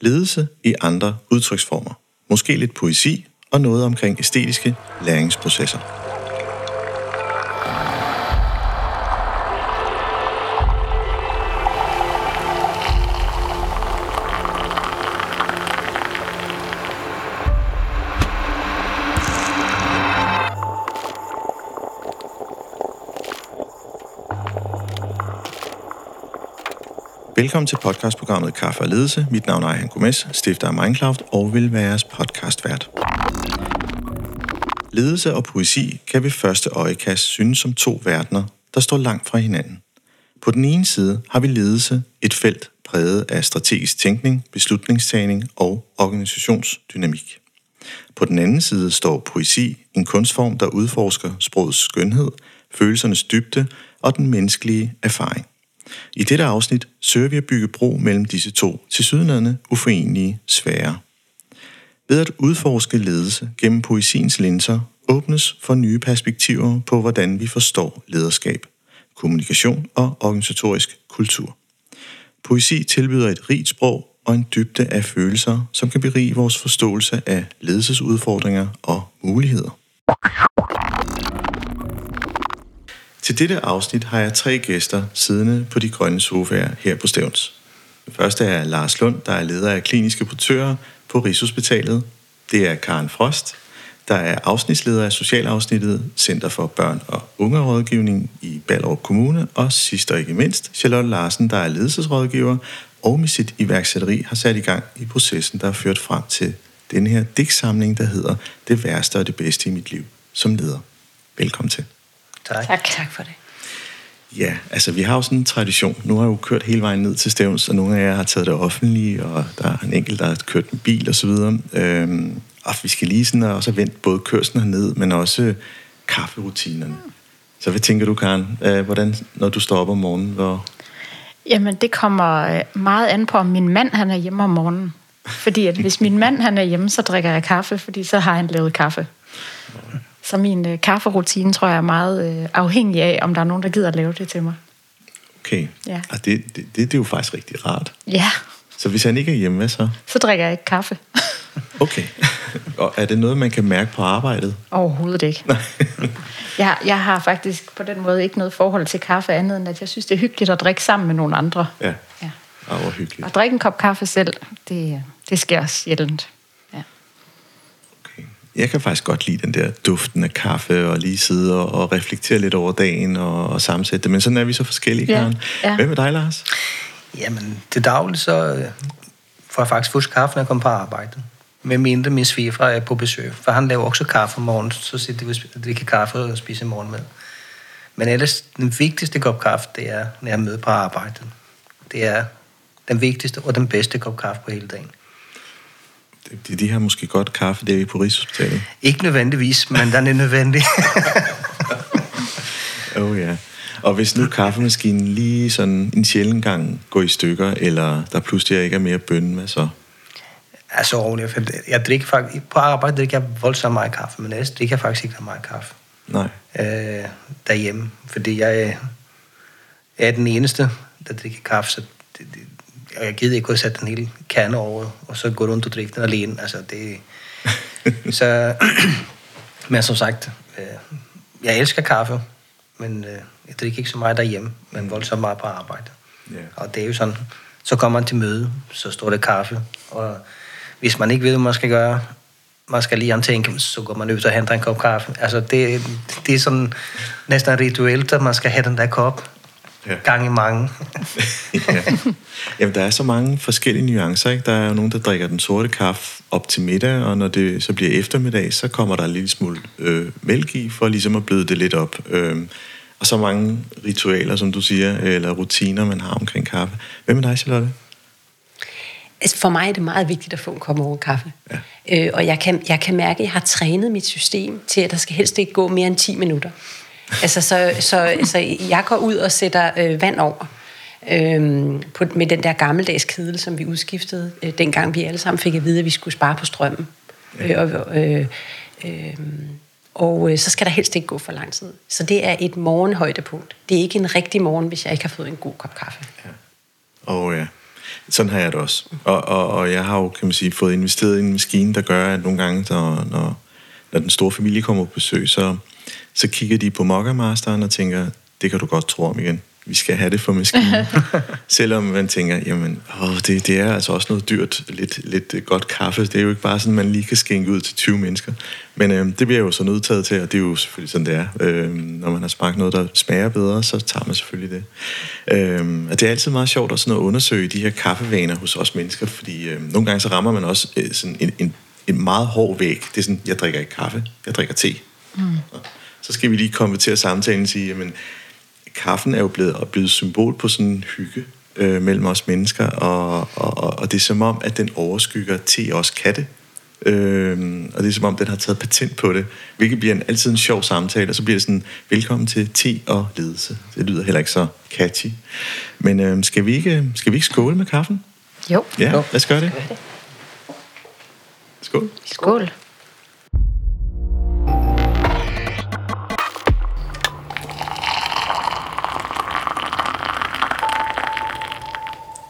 ledelse i andre udtryksformer. Måske lidt poesi og noget omkring æstetiske læringsprocesser. Velkommen til podcastprogrammet Kaffe og Ledelse. Mit navn er Ejhan Gomes, stifter af Minecraft og vil være jeres podcastvært. Ledelse og poesi kan ved første øjekast synes som to verdener, der står langt fra hinanden. På den ene side har vi ledelse, et felt præget af strategisk tænkning, beslutningstagning og organisationsdynamik. På den anden side står poesi, en kunstform, der udforsker sprogets skønhed, følelsernes dybde og den menneskelige erfaring. I dette afsnit søger vi at bygge bro mellem disse to tilsyneladende uforenelige sfære. Ved at udforske ledelse gennem poesiens linser åbnes for nye perspektiver på, hvordan vi forstår lederskab, kommunikation og organisatorisk kultur. Poesi tilbyder et rigt sprog og en dybde af følelser, som kan berige vores forståelse af ledelsesudfordringer og muligheder. Til dette afsnit har jeg tre gæster siddende på de grønne sofaer her på Stævns. Den første er Lars Lund, der er leder af kliniske portører på Rigshospitalet. Det er Karen Frost, der er afsnitsleder af Socialafsnittet Center for Børn- og Ungerådgivning i Ballerup Kommune. Og sidst og ikke mindst, Charlotte Larsen, der er ledelsesrådgiver og med sit iværksætteri har sat i gang i processen, der har ført frem til den her digtsamling, der hedder Det værste og det bedste i mit liv som leder. Velkommen til. Tak. Tak. Tak for det. Ja, altså vi har jo sådan en tradition. Nu har jeg jo kørt hele vejen ned til Stævns, og nogle af jer har taget det offentlige, og der er en enkelt, der har kørt en bil og så videre. Øhm, og vi skal lige sådan også have vendt både kørslen herned, men også kafferutinerne. Så hvad tænker du, Karen? Øh, hvordan, når du står op om morgenen? Hvor... Jamen, det kommer øh, meget an på, om min mand han er hjemme om morgenen. Fordi at hvis min mand han er hjemme, så drikker jeg kaffe, fordi så har han lavet kaffe. Så min øh, kafferutine, tror jeg, er meget øh, afhængig af, om der er nogen, der gider at lave det til mig. Okay, Ja. og det, det, det, det er jo faktisk rigtig rart. Ja, Så hvis han ikke er hjemme, så? så drikker jeg ikke kaffe. Okay. og er det noget, man kan mærke på arbejdet? Overhovedet ikke. jeg, jeg har faktisk på den måde ikke noget forhold til kaffe andet, end at jeg synes, det er hyggeligt at drikke sammen med nogle andre. Ja. Ja. Ah, hvor hyggeligt. At drikke en kop kaffe selv, det, det sker sjældent. Ja. Jeg kan faktisk godt lide den der duften af kaffe, og lige sidde og, og reflektere lidt over dagen og, og sammensætte det. Men sådan er vi så forskellige, Ja, Karen. ja. Hvad med dig, Lars? Jamen, til daglig så øh, får jeg faktisk først kaffe, når jeg kommer på arbejde. Med mindre min svigerfar er på besøg. For han laver også kaffe om morgenen, så sidder vi og drikker kaffe og spiser morgenmad. Men ellers, den vigtigste kop kaffe, det er, når jeg møder på arbejde. Det er den vigtigste og den bedste kop kaffe på hele dagen. De, de har måske godt kaffe, er vi på Rigshospitalet. Ikke nødvendigvis, men den er nødvendig. Oh ja. Og hvis nu kaffemaskinen lige sådan en sjælden gang går i stykker, eller der pludselig ikke er mere bønne, hvad så? altså, for jeg drikker faktisk, på arbejde drikker jeg voldsomt meget kaffe, men ellers drikker jeg faktisk ikke så meget kaffe. Nej. øh, derhjemme, fordi jeg er- er den eneste, der drikker kaffe, så det, det, og jeg gider ikke at sætte den hele kerne over, og så gå rundt og drikke den alene. Altså, det, så, men som sagt, øh, jeg elsker kaffe, men øh, jeg drikker ikke så meget derhjemme, men voldsomt meget på arbejde. Ja. Og det er jo sådan, så kommer man til møde, så står der kaffe, og hvis man ikke ved, hvad man skal gøre, man skal lige antænke, så går man ud og henter en kop kaffe. Altså, det, det er sådan næsten rituelt, at man skal have den der kop Ja. gang i mange. ja. Jamen, der er så mange forskellige nuancer, ikke? Der er jo nogen, der drikker den sorte kaffe op til middag, og når det så bliver eftermiddag, så kommer der en lille smule øh, mælk i, for ligesom at bløde det lidt op. Øhm, og så mange ritualer, som du siger, eller rutiner, man har omkring kaffe. Hvad med dig, Charlotte? Altså for mig er det meget vigtigt at få en kop morgenkaffe. Ja. Øh, og jeg kan, jeg kan mærke, at jeg har trænet mit system til, at der skal helst ikke gå mere end 10 minutter. Altså, så, så, så jeg går ud og sætter øh, vand over. Øhm, på, med den der gammeldags kedel, som vi udskiftede, øh, dengang vi alle sammen fik at vide, at vi skulle spare på strømmen. Ja. Øh, og, øh, øh, og øh, så skal der helst ikke gå for lang tid. Så det er et morgenhøjdepunkt. Det er ikke en rigtig morgen, hvis jeg ikke har fået en god kop kaffe. Og ja. Sådan har jeg det også. Og, og, og jeg har jo, kan man sige, fået investeret i en maskine, der gør, at nogle gange, når, når, når den store familie kommer på besøg, så, så kigger de på Mokka-masteren og tænker, det kan du godt tro om igen vi skal have det for maskinen. Selvom man tænker, jamen, åh, det, det er altså også noget dyrt, lidt, lidt godt kaffe. Det er jo ikke bare sådan, man lige kan skænke ud til 20 mennesker. Men øh, det bliver jo så nødtaget til, og det er jo selvfølgelig sådan, det er. Øh, når man har smagt noget, der smager bedre, så tager man selvfølgelig det. Øh, og det er altid meget sjovt at, sådan at undersøge de her kaffevaner hos os mennesker, fordi øh, nogle gange så rammer man også øh, sådan en, en, en meget hård væg. Det er sådan, jeg drikker ikke kaffe, jeg drikker te. Mm. Så skal vi lige konvertere samtalen og sige, jamen, kaffen er jo blevet, blevet symbol på sådan en hygge øh, mellem os mennesker, og, og, og det er som om, at den overskygger te også katte. Øh, og det er som om, den har taget patent på det, hvilket bliver en, altid en sjov samtale, og så bliver det sådan, velkommen til te og ledelse. Det lyder heller ikke så catchy. Men øh, skal, vi ikke, skal vi ikke skåle med kaffen? Jo. Ja, lad os gøre det. Skål. Skål.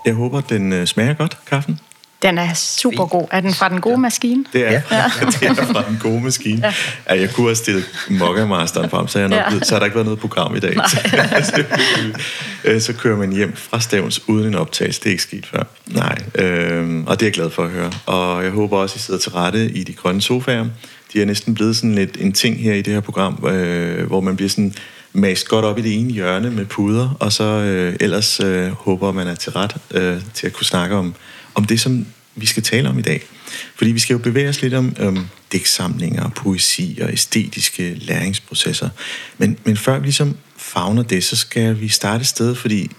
Jeg håber, den øh, smager godt, kaffen. Den er super god. Er den fra den gode maskine? Det er, ja. det er fra den gode maskine. Ja. Ja, jeg kunne have stillet Mokka-masteren frem, så, jeg nok, ja. så har der ikke været noget program i dag. Øh, så kører man hjem fra Stævns uden en optagelse. Det er ikke sket før. Nej, øh, og det er jeg glad for at høre. Og jeg håber også, at I sidder til rette i de grønne sofaer. De er næsten blevet sådan lidt en ting her i det her program, øh, hvor man bliver sådan mast godt op i det ene hjørne med puder, og så øh, ellers øh, håber man er til ret øh, til at kunne snakke om, om det, som vi skal tale om i dag. Fordi vi skal jo bevæge os lidt om øhm, dæksamlinger, poesi og æstetiske læringsprocesser. Men, men før vi ligesom fagner det, så skal vi starte et sted, fordi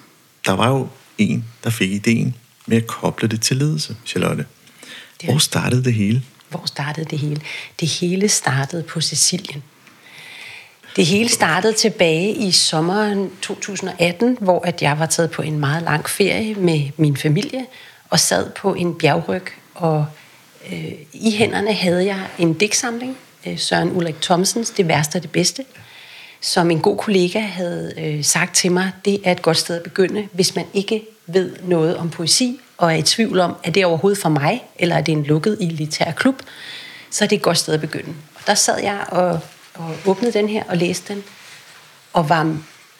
der var jo en, der fik ideen med at koble det til ledelse, Charlotte. Hvor startede det hele? Hvor startede det hele? Det hele startede på Sicilien. Det hele startede tilbage i sommeren 2018, hvor at jeg var taget på en meget lang ferie med min familie og sad på en bjergryg. Og øh, i hænderne havde jeg en digtsamling, øh, Søren Ulrik Thomsens Det værste og det bedste, som en god kollega havde øh, sagt til mig, det er et godt sted at begynde, hvis man ikke ved noget om poesi, og er i tvivl om, er det overhovedet for mig, eller er det en lukket elitær klub, så er det et godt sted at begynde. Og der sad jeg og og åbnede den her og læste den, og var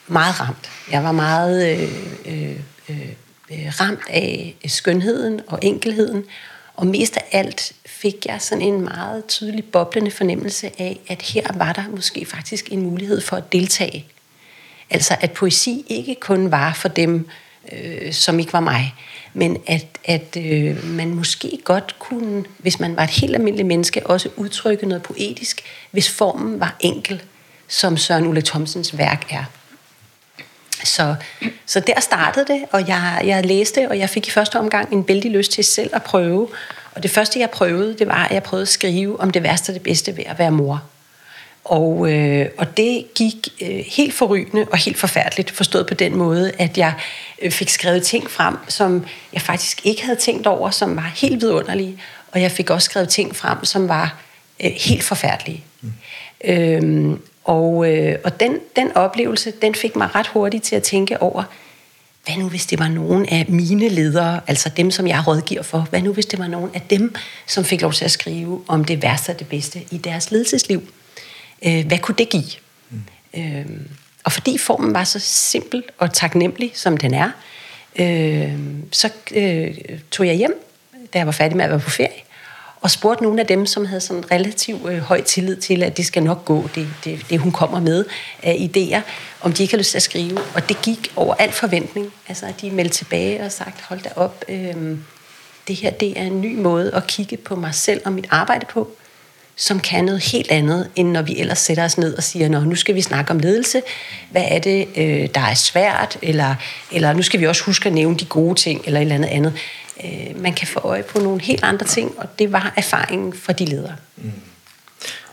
meget ramt. Jeg var meget øh, øh, øh, øh, ramt af skønheden og enkelheden, og mest af alt fik jeg sådan en meget tydelig boblende fornemmelse af, at her var der måske faktisk en mulighed for at deltage. Altså at poesi ikke kun var for dem, øh, som ikke var mig, men at, at øh, man måske godt kunne, hvis man var et helt almindeligt menneske, også udtrykke noget poetisk, hvis formen var enkel, som Søren Ulle Thomsens værk er. Så, så der startede det, og jeg, jeg læste, og jeg fik i første omgang en vældig lyst til selv at prøve. Og det første, jeg prøvede, det var, at jeg prøvede at skrive om det værste og det bedste ved at være mor. Og, øh, og det gik øh, helt forrygende og helt forfærdeligt, forstået på den måde, at jeg øh, fik skrevet ting frem, som jeg faktisk ikke havde tænkt over, som var helt vidunderlige. Og jeg fik også skrevet ting frem, som var øh, helt forfærdelige. Mm. Øhm, og øh, og den, den oplevelse, den fik mig ret hurtigt til at tænke over, hvad nu hvis det var nogen af mine ledere, altså dem, som jeg rådgiver for, hvad nu hvis det var nogen af dem, som fik lov til at skrive om det værste og det bedste i deres ledelsesliv? Øh, hvad kunne det give? Mm. Øh, og fordi formen var så simpel og taknemmelig, som den er, øh, så øh, tog jeg hjem, da jeg var færdig med at være på ferie, og spurgte nogle af dem, som havde sådan relativt øh, høj tillid til, at det skal nok gå, det, det, det hun kommer med af idéer, om de ikke har lyst til at skrive. Og det gik over al forventning. Altså, at de meldte tilbage og sagt, hold da op, øh, det her det er en ny måde at kigge på mig selv og mit arbejde på som kan noget helt andet, end når vi ellers sætter os ned og siger, Nå, nu skal vi snakke om ledelse. Hvad er det, øh, der er svært? Eller, eller nu skal vi også huske at nævne de gode ting, eller et eller andet andet. Øh, man kan få øje på nogle helt andre ting, og det var erfaringen fra de ledere. Mm.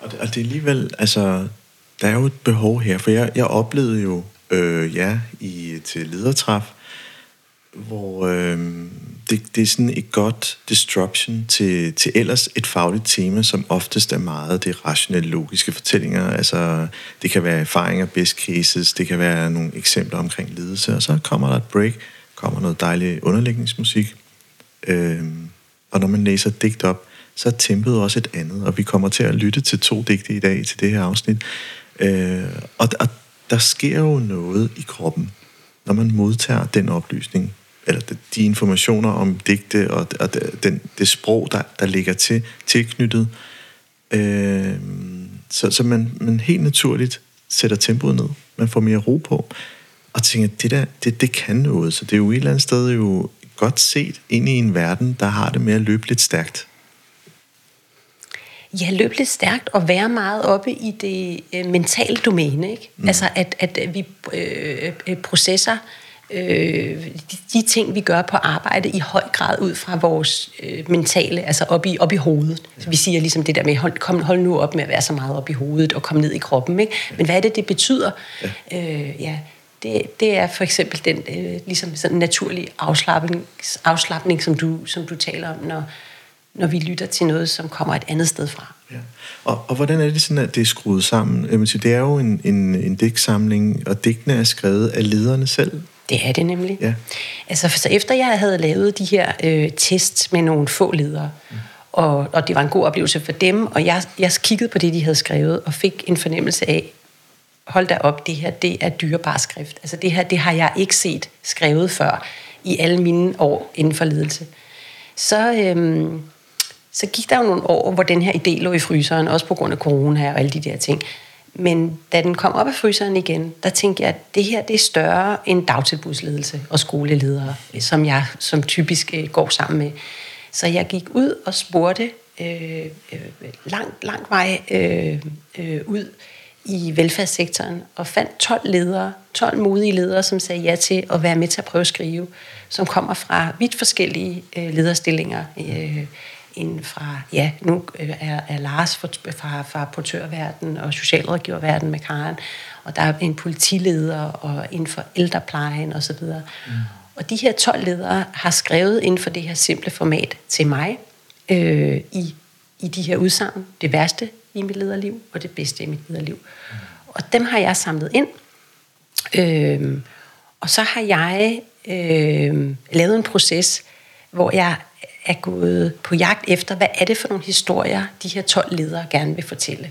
Og, det, og det er alligevel, altså, der er jo et behov her, for jeg, jeg oplevede jo øh, ja, i, til ledertræf, hvor øh, det, det er sådan et godt disruption til, til ellers et fagligt tema, som oftest er meget det rationelle, logiske fortællinger. Altså, det kan være erfaringer, best cases, det kan være nogle eksempler omkring ledelse, og så kommer der et break, kommer noget dejlig underlægningsmusik, Øh, og når man læser digt op, så er tempoet også et andet, og vi kommer til at lytte til to digte i dag til det her afsnit. Øh, og, og der sker jo noget i kroppen, når man modtager den oplysning, eller de informationer om digte og, og den, det sprog, der, der ligger til, tilknyttet. Øh, så så man, man helt naturligt sætter tempoet ned. Man får mere ro på. Og tænker, det der, det, det kan noget. Så det er jo et eller andet sted jo godt set ind i en verden, der har det med at løbe lidt stærkt. Ja, løbe lidt stærkt og være meget oppe i det øh, mentale domæne. Ikke? Mm. Altså, at, at vi øh, øh, processer øh, de, de ting, vi gør på arbejde, i høj grad ud fra vores øh, mentale, altså op i, op i hovedet. Så vi siger ligesom det der med, hold, kom, hold nu op med at være så meget op i hovedet og komme ned i kroppen. Ikke? Men hvad er det, det betyder? Ja. Øh, ja, det, det er for eksempel den øh, ligesom sådan naturlige afslappning, afslappning som, du, som du taler om, når, når vi lytter til noget, som kommer et andet sted fra. Ja. Og, og hvordan er det sådan, at det er skruet sammen? Det er jo en, en, en digtsamling, og digtene er skrevet af lederne selv. Det er det nemlig. Ja. Altså, så efter jeg havde lavet de her øh, tests med nogle få ledere, mm. og, og det var en god oplevelse for dem, og jeg, jeg kiggede på det, de havde skrevet, og fik en fornemmelse af, hold da op, det her, det er dyrebar skrift. Altså det her, det har jeg ikke set skrevet før i alle mine år inden for ledelse. Så, øhm, så gik der jo nogle år, hvor den her idé lå i fryseren, også på grund af corona og alle de der ting. Men da den kom op af fryseren igen, der tænkte jeg, at det her det er større end dagtilbudsledelse og skoleledere, som jeg som typisk øh, går sammen med. Så jeg gik ud og spurgte øh, øh, langt, langt vej øh, øh, ud i velfærdssektoren og fandt 12 ledere, 12 modige ledere, som sagde ja til at være med til at prøve at skrive, som kommer fra vidt forskellige øh, lederstillinger. Øh, inden fra, ja, nu øh, er, er Lars fra, fra, fra portørverden og socialrådgiververden med Karen, og der er en politileder og inden for ældreplejen osv. Og, mm. og de her 12 ledere har skrevet inden for det her simple format til mig øh, i, i de her udsagn. Det værste i mit lederliv, og det bedste i mit lederliv. Mm. Og dem har jeg samlet ind. Øh, og så har jeg øh, lavet en proces, hvor jeg er gået på jagt efter, hvad er det for nogle historier, de her 12 ledere gerne vil fortælle.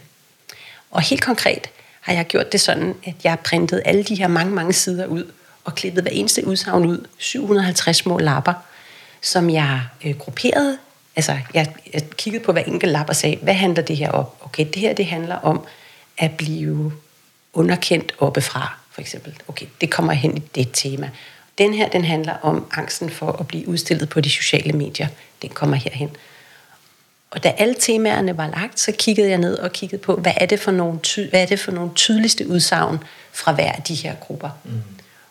Og helt konkret har jeg gjort det sådan, at jeg har printet alle de her mange, mange sider ud, og klippet hver eneste udsagn ud, 750 små lapper, som jeg øh, grupperede. Altså, jeg, jeg kiggede på hver enkelt lap og sagde, hvad handler det her om? Okay, det her det handler om at blive underkendt oppefra, for eksempel. Okay, det kommer hen i det tema. Den her, den handler om angsten for at blive udstillet på de sociale medier. Den kommer herhen. Og da alle temaerne var lagt, så kiggede jeg ned og kiggede på, hvad er det for nogle, ty- hvad er det for nogle tydeligste udsagn fra hver af de her grupper. Mm.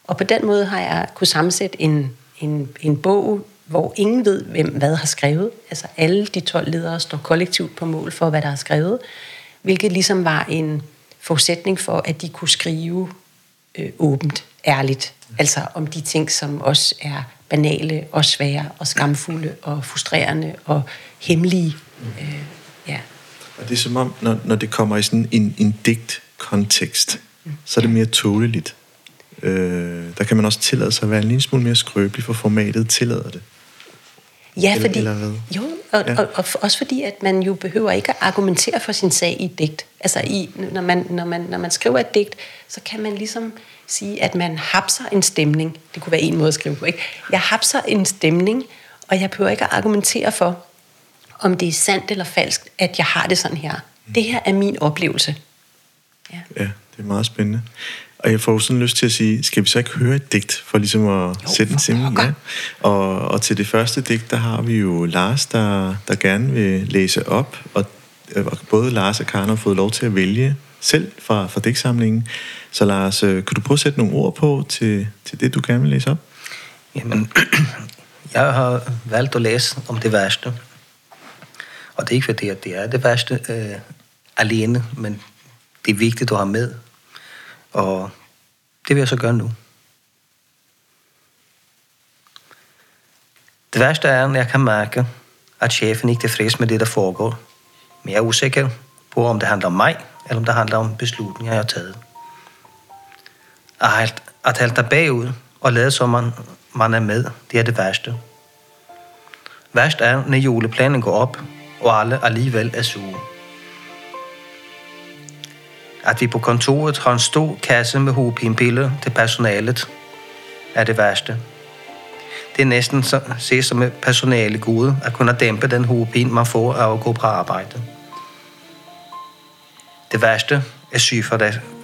Og på den måde har jeg kunne sammensætte en, en, en bog, hvor ingen ved, hvem hvad har skrevet. Altså alle de 12 ledere står kollektivt på mål for, hvad der er skrevet, hvilket ligesom var en forudsætning for, at de kunne skrive øh, åbent, ærligt. Altså om de ting, som også er banale og svære og skamfulde og frustrerende og hemmelige. Øh, ja. Og det er som om, når, når det kommer i sådan en, en digt-kontekst, mm. så er det mere tåleligt. Øh, der kan man også tillade sig at være en lille smule mere skrøbelig, for formatet tillader det. Ja, fordi, eller hvad? jo, og, ja. og, og, også fordi, at man jo behøver ikke at argumentere for sin sag i et digt. Altså, i, når, man, når, man, når man skriver et digt, så kan man ligesom sige, at man hapser en stemning. Det kunne være en måde at skrive på, ikke? Jeg hapser en stemning, og jeg behøver ikke at argumentere for, om det er sandt eller falsk, at jeg har det sådan her. Det her er min oplevelse. Ja, ja det er meget spændende. Og jeg får sådan lyst til at sige, skal vi så ikke høre et digt, for ligesom at jo, sætte en stemning? Ja. Og, og til det første digt, der har vi jo Lars, der, der gerne vil læse op, og, og både Lars og Karen har fået lov til at vælge selv fra, fra digtsamlingen. Så Lars, øh, kan du prøve at sætte nogle ord på til, til det, du gerne vil læse op? Jamen, jeg har valgt at læse om det værste. Og det er ikke fordi, at det er det værste øh, alene, men det er vigtigt at have med. Og det vil jeg så gøre nu. Det værste er, at jeg kan mærke, at chefen ikke er tilfreds med det, der foregår. Men jeg er usikker på, om det handler om mig, eller om det handler om beslutninger, jeg har taget. At, at halte bagud og lade som man, man er med, det er det værste. Værst er, når juleplanen går op, og alle alligevel er sure. At vi på kontoret har en stor kasse med hovedpinepiller til personalet, er det værste. Det er næsten så, ses som et personale gode at kunne dæmpe den hovedpine, man får af at gå på arbejde. Det værste er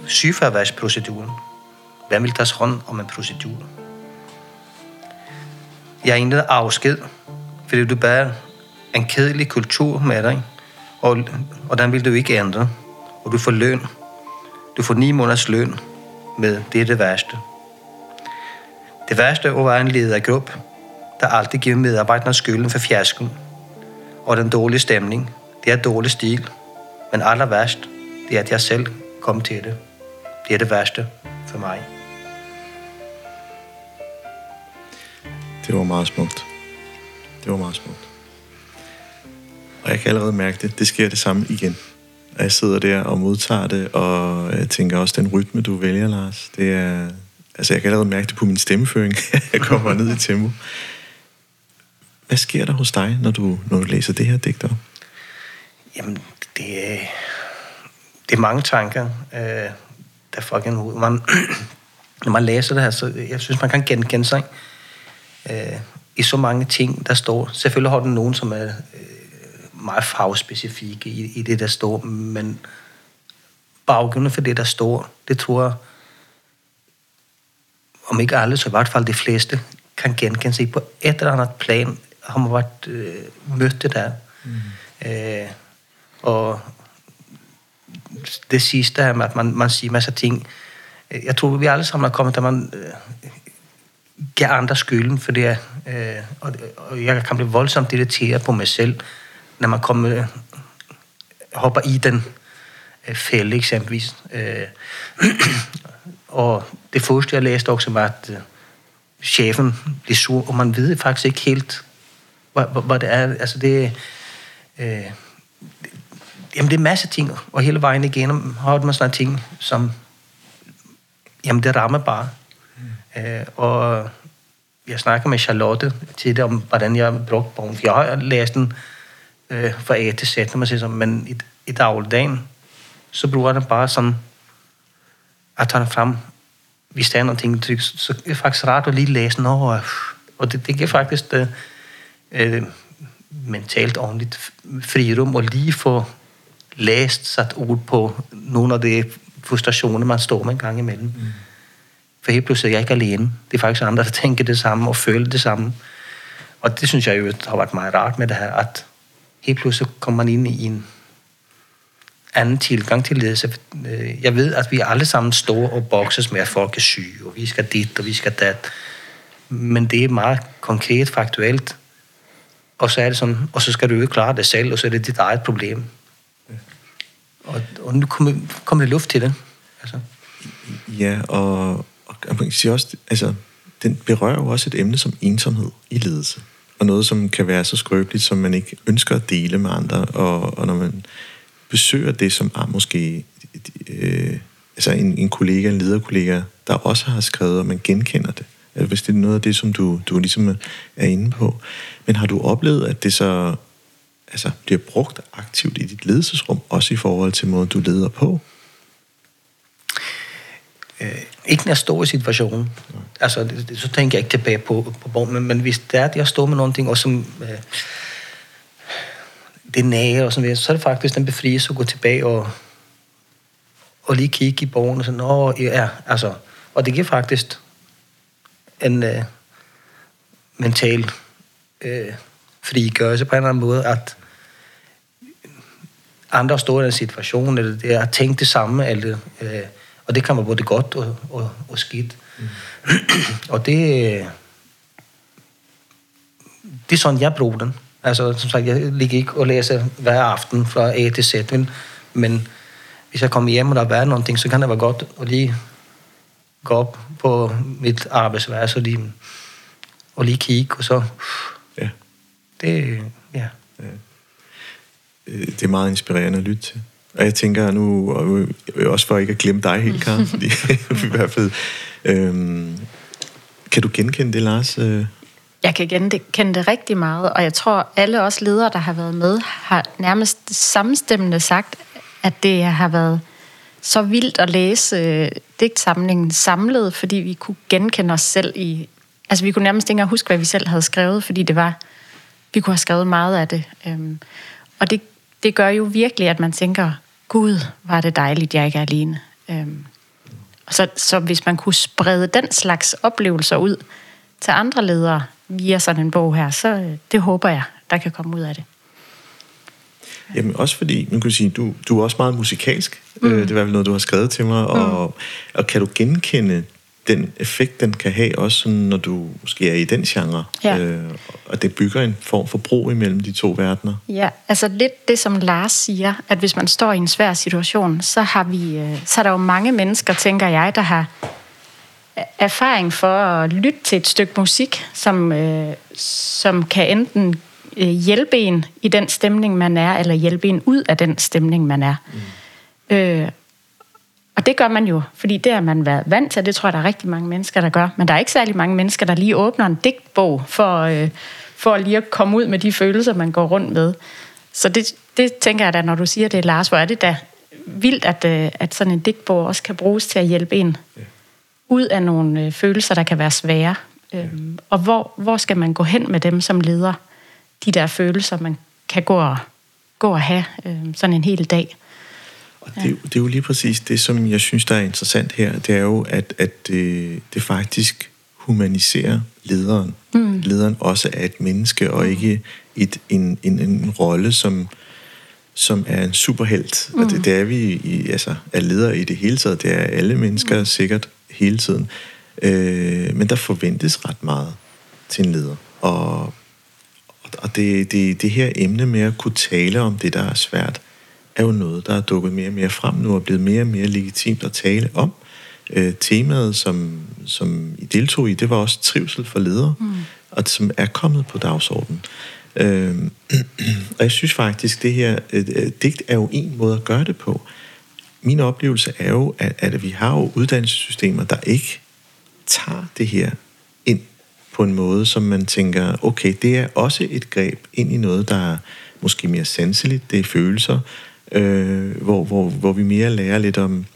sygeforværsproceduren. Hvem vil tage hånd om en procedur? Jeg er egentlig afsked, fordi du bærer en kedelig kultur med dig, og, og den vil du ikke ændre. Og du får løn. Du får ni måneders løn med. Det er det værste. Det værste er at være en ledergruppe, der altid giver medarbejderne skylden for fjasken Og den dårlige stemning, det er dårlig stil. Men aller værst, det er, at jeg selv kom til det. Det er det værste for mig. Det var meget smukt. Det var meget smukt. Og jeg kan allerede mærke det. Det sker det samme igen. Og jeg sidder der og modtager det, og jeg tænker også, den rytme, du vælger, Lars, det er... Altså, jeg kan allerede mærke det på min stemmeføring. jeg kommer ned i tempo. Hvad sker der hos dig, når du, når du læser det her digt op? Jamen, det er, det er mange tanker, øh, der fucking ud. Man, når man læser det her, så jeg synes, man kan genkende sig øh, i så mange ting, der står. Selvfølgelig har den nogen, som er øh, meget fagspecifikke i, i det, der står, men baggrunden for det, der står, det tror jeg, om ikke alle, så i hvert fald de fleste, kan genkende sig på et eller andet plan, har man været øh, mødt det der. Mm. Øh, og det sidste her med, at man, man siger masser af ting. Jeg tror, vi alle sammen er kommet, at man øh, giver andre skylden for det. Øh, og, og jeg kan blive voldsomt irriteret på mig selv, når man kommer, øh, hopper i den øh, fælde eksempelvis. Øh, og det første, jeg læste også, var, at øh, chefen bliver sur, og man ved faktisk ikke helt, hvad, hvad det er. Altså det, øh, jamen det er masse ting, og hele vejen igennem har man sådan ting, som, jamen det rammer bare. Mm. Øh, og jeg snakker med Charlotte til det om, hvordan jeg brugte bogen. Jeg har læst den øh, fra A til Z, når man siger sådan, men i, i dagligdagen, så bruger den bare sådan, at tage frem, hvis der er noget tryk, så er det faktisk rart at lige læse den over. Og det, det giver faktisk det, øh, mentalt ordentligt frirum og lige få læst sat ord på nogle af de frustrationer, man står med en gang imellem. Mm. For helt pludselig er jeg ikke alene. Det er faktisk andre, der tænker det samme og føler det samme. Og det synes jeg jo har været meget rart med det her, at helt pludselig kommer man ind i en anden tilgang til ledelse. Øh, jeg ved, at vi alle sammen står og bokses med, at folk er syge, og vi skal dit, og vi skal dat. Men det er meget konkret, faktuelt. Og så er det sådan, og så skal du jo klare det selv, og så er det dit eget problem. Og, og nu kommer, kommer det luft til det. Altså. Ja, og, og man kan sige også, altså, den berører jo også et emne som ensomhed i ledelse. Og noget, som kan være så skrøbeligt, som man ikke ønsker at dele med andre. Og, og når man besøger det, som er måske øh, altså en, en kollega, en lederkollega, der også har skrevet, og man genkender det. Altså, hvis det er noget af det, som du, du ligesom er inde på. Men har du oplevet, at det så altså, bliver brugt aktivt i dit ledelsesrum, også i forhold til måden, du leder på? Øh, ikke når jeg står i situationen. Ja. Altså, det, det, så tænker jeg ikke tilbage på, på bogen, men, men hvis det er, at jeg står med nogle ting, og som øh, det nære og sådan noget, så er det faktisk den befrielse at gå tilbage og, og lige kigge i bogen og sådan, åh, ja, altså, og det giver faktisk en øh, mental øh, frigørelse på en eller anden måde, at andre står i en situation, eller det er tænkt det samme, eller, øh, og det kan være både godt og, og, og skidt. Mm. og det, det er sådan, jeg bruger den. Altså, som sagt, jeg ligger ikke og læser hver aften fra A til Z, men, men hvis jeg kommer hjem, og der er været noget, så kan det være godt at lige gå op på mit arbejdsværelse og lige, og lige kigge, og så... Ja. Det, ja. ja. Øh, det er meget inspirerende at lytte til. Og jeg tænker nu, og også for ikke at glemme dig helt, Karen, fordi i hvert fald, øhm, kan du genkende det, Lars, øh, Jeg kan genkende det rigtig meget, og jeg tror, alle os ledere, der har været med, har nærmest samstemmende sagt, at det har været så vildt at læse øh, digtsamlingen samlet, fordi vi kunne genkende os selv i... Altså, vi kunne nærmest ikke engang huske, hvad vi selv havde skrevet, fordi det var... Vi kunne have skrevet meget af det. Øhm, og det, det gør jo virkelig, at man tænker, Gud, var det dejligt, jeg ikke er alene. Øhm, og så, så hvis man kunne sprede den slags oplevelser ud til andre ledere via sådan en bog her, så øh, det håber jeg, der kan komme ud af det. Jamen også fordi, man kan sige, du, du er også meget musikalsk. Mm. Øh, det er vel noget, du har skrevet til mig. Og, mm. og kan du genkende den effekt, den kan have, også sådan, når du måske er i den genre, ja. øh, og det bygger en form for bro imellem de to verdener. Ja, altså lidt det, som Lars siger, at hvis man står i en svær situation, så, har vi, øh, så er der jo mange mennesker, tænker jeg, der har erfaring for at lytte til et stykke musik, som, øh, som kan enten øh, hjælpe en i den stemning, man er, eller hjælpe en ud af den stemning, man er. Mm. Øh, og det gør man jo, fordi det har man været vant til, det tror jeg, der er rigtig mange mennesker, der gør. Men der er ikke særlig mange mennesker, der lige åbner en digtbog for, øh, for lige at komme ud med de følelser, man går rundt med. Så det, det tænker jeg da, når du siger det, Lars, hvor er det da vildt, at, øh, at sådan en digtbog også kan bruges til at hjælpe en ja. ud af nogle øh, følelser, der kan være svære. Ja. Øhm, og hvor, hvor skal man gå hen med dem som leder? De der følelser, man kan gå og, gå og have øh, sådan en hel dag. Det, det er jo lige præcis det, som jeg synes, der er interessant her. Det er jo, at, at det, det faktisk humaniserer lederen. Mm. Lederen også er et menneske, og ikke et, en, en, en rolle, som, som er en superhelt. Mm. Og det, det er vi i, altså, er ledere i det hele taget. Det er alle mennesker mm. sikkert hele tiden. Øh, men der forventes ret meget til en leder. Og, og det, det, det her emne med at kunne tale om det, der er svært, er jo noget, der er dukket mere og mere frem nu og blevet mere og mere legitimt at tale om. Øh, temaet, som, som I deltog i, det var også trivsel for ledere, mm. og som er kommet på dagsordenen. Øh, og jeg synes faktisk, det her øh, øh, digt er jo en måde at gøre det på. Min oplevelse er jo, at, at vi har jo uddannelsessystemer, der ikke tager det her ind på en måde, som man tænker, okay, det er også et greb ind i noget, der er måske mere sanseligt, det er følelser, øh, hvor, hvor, hvor vi mere lærer lidt om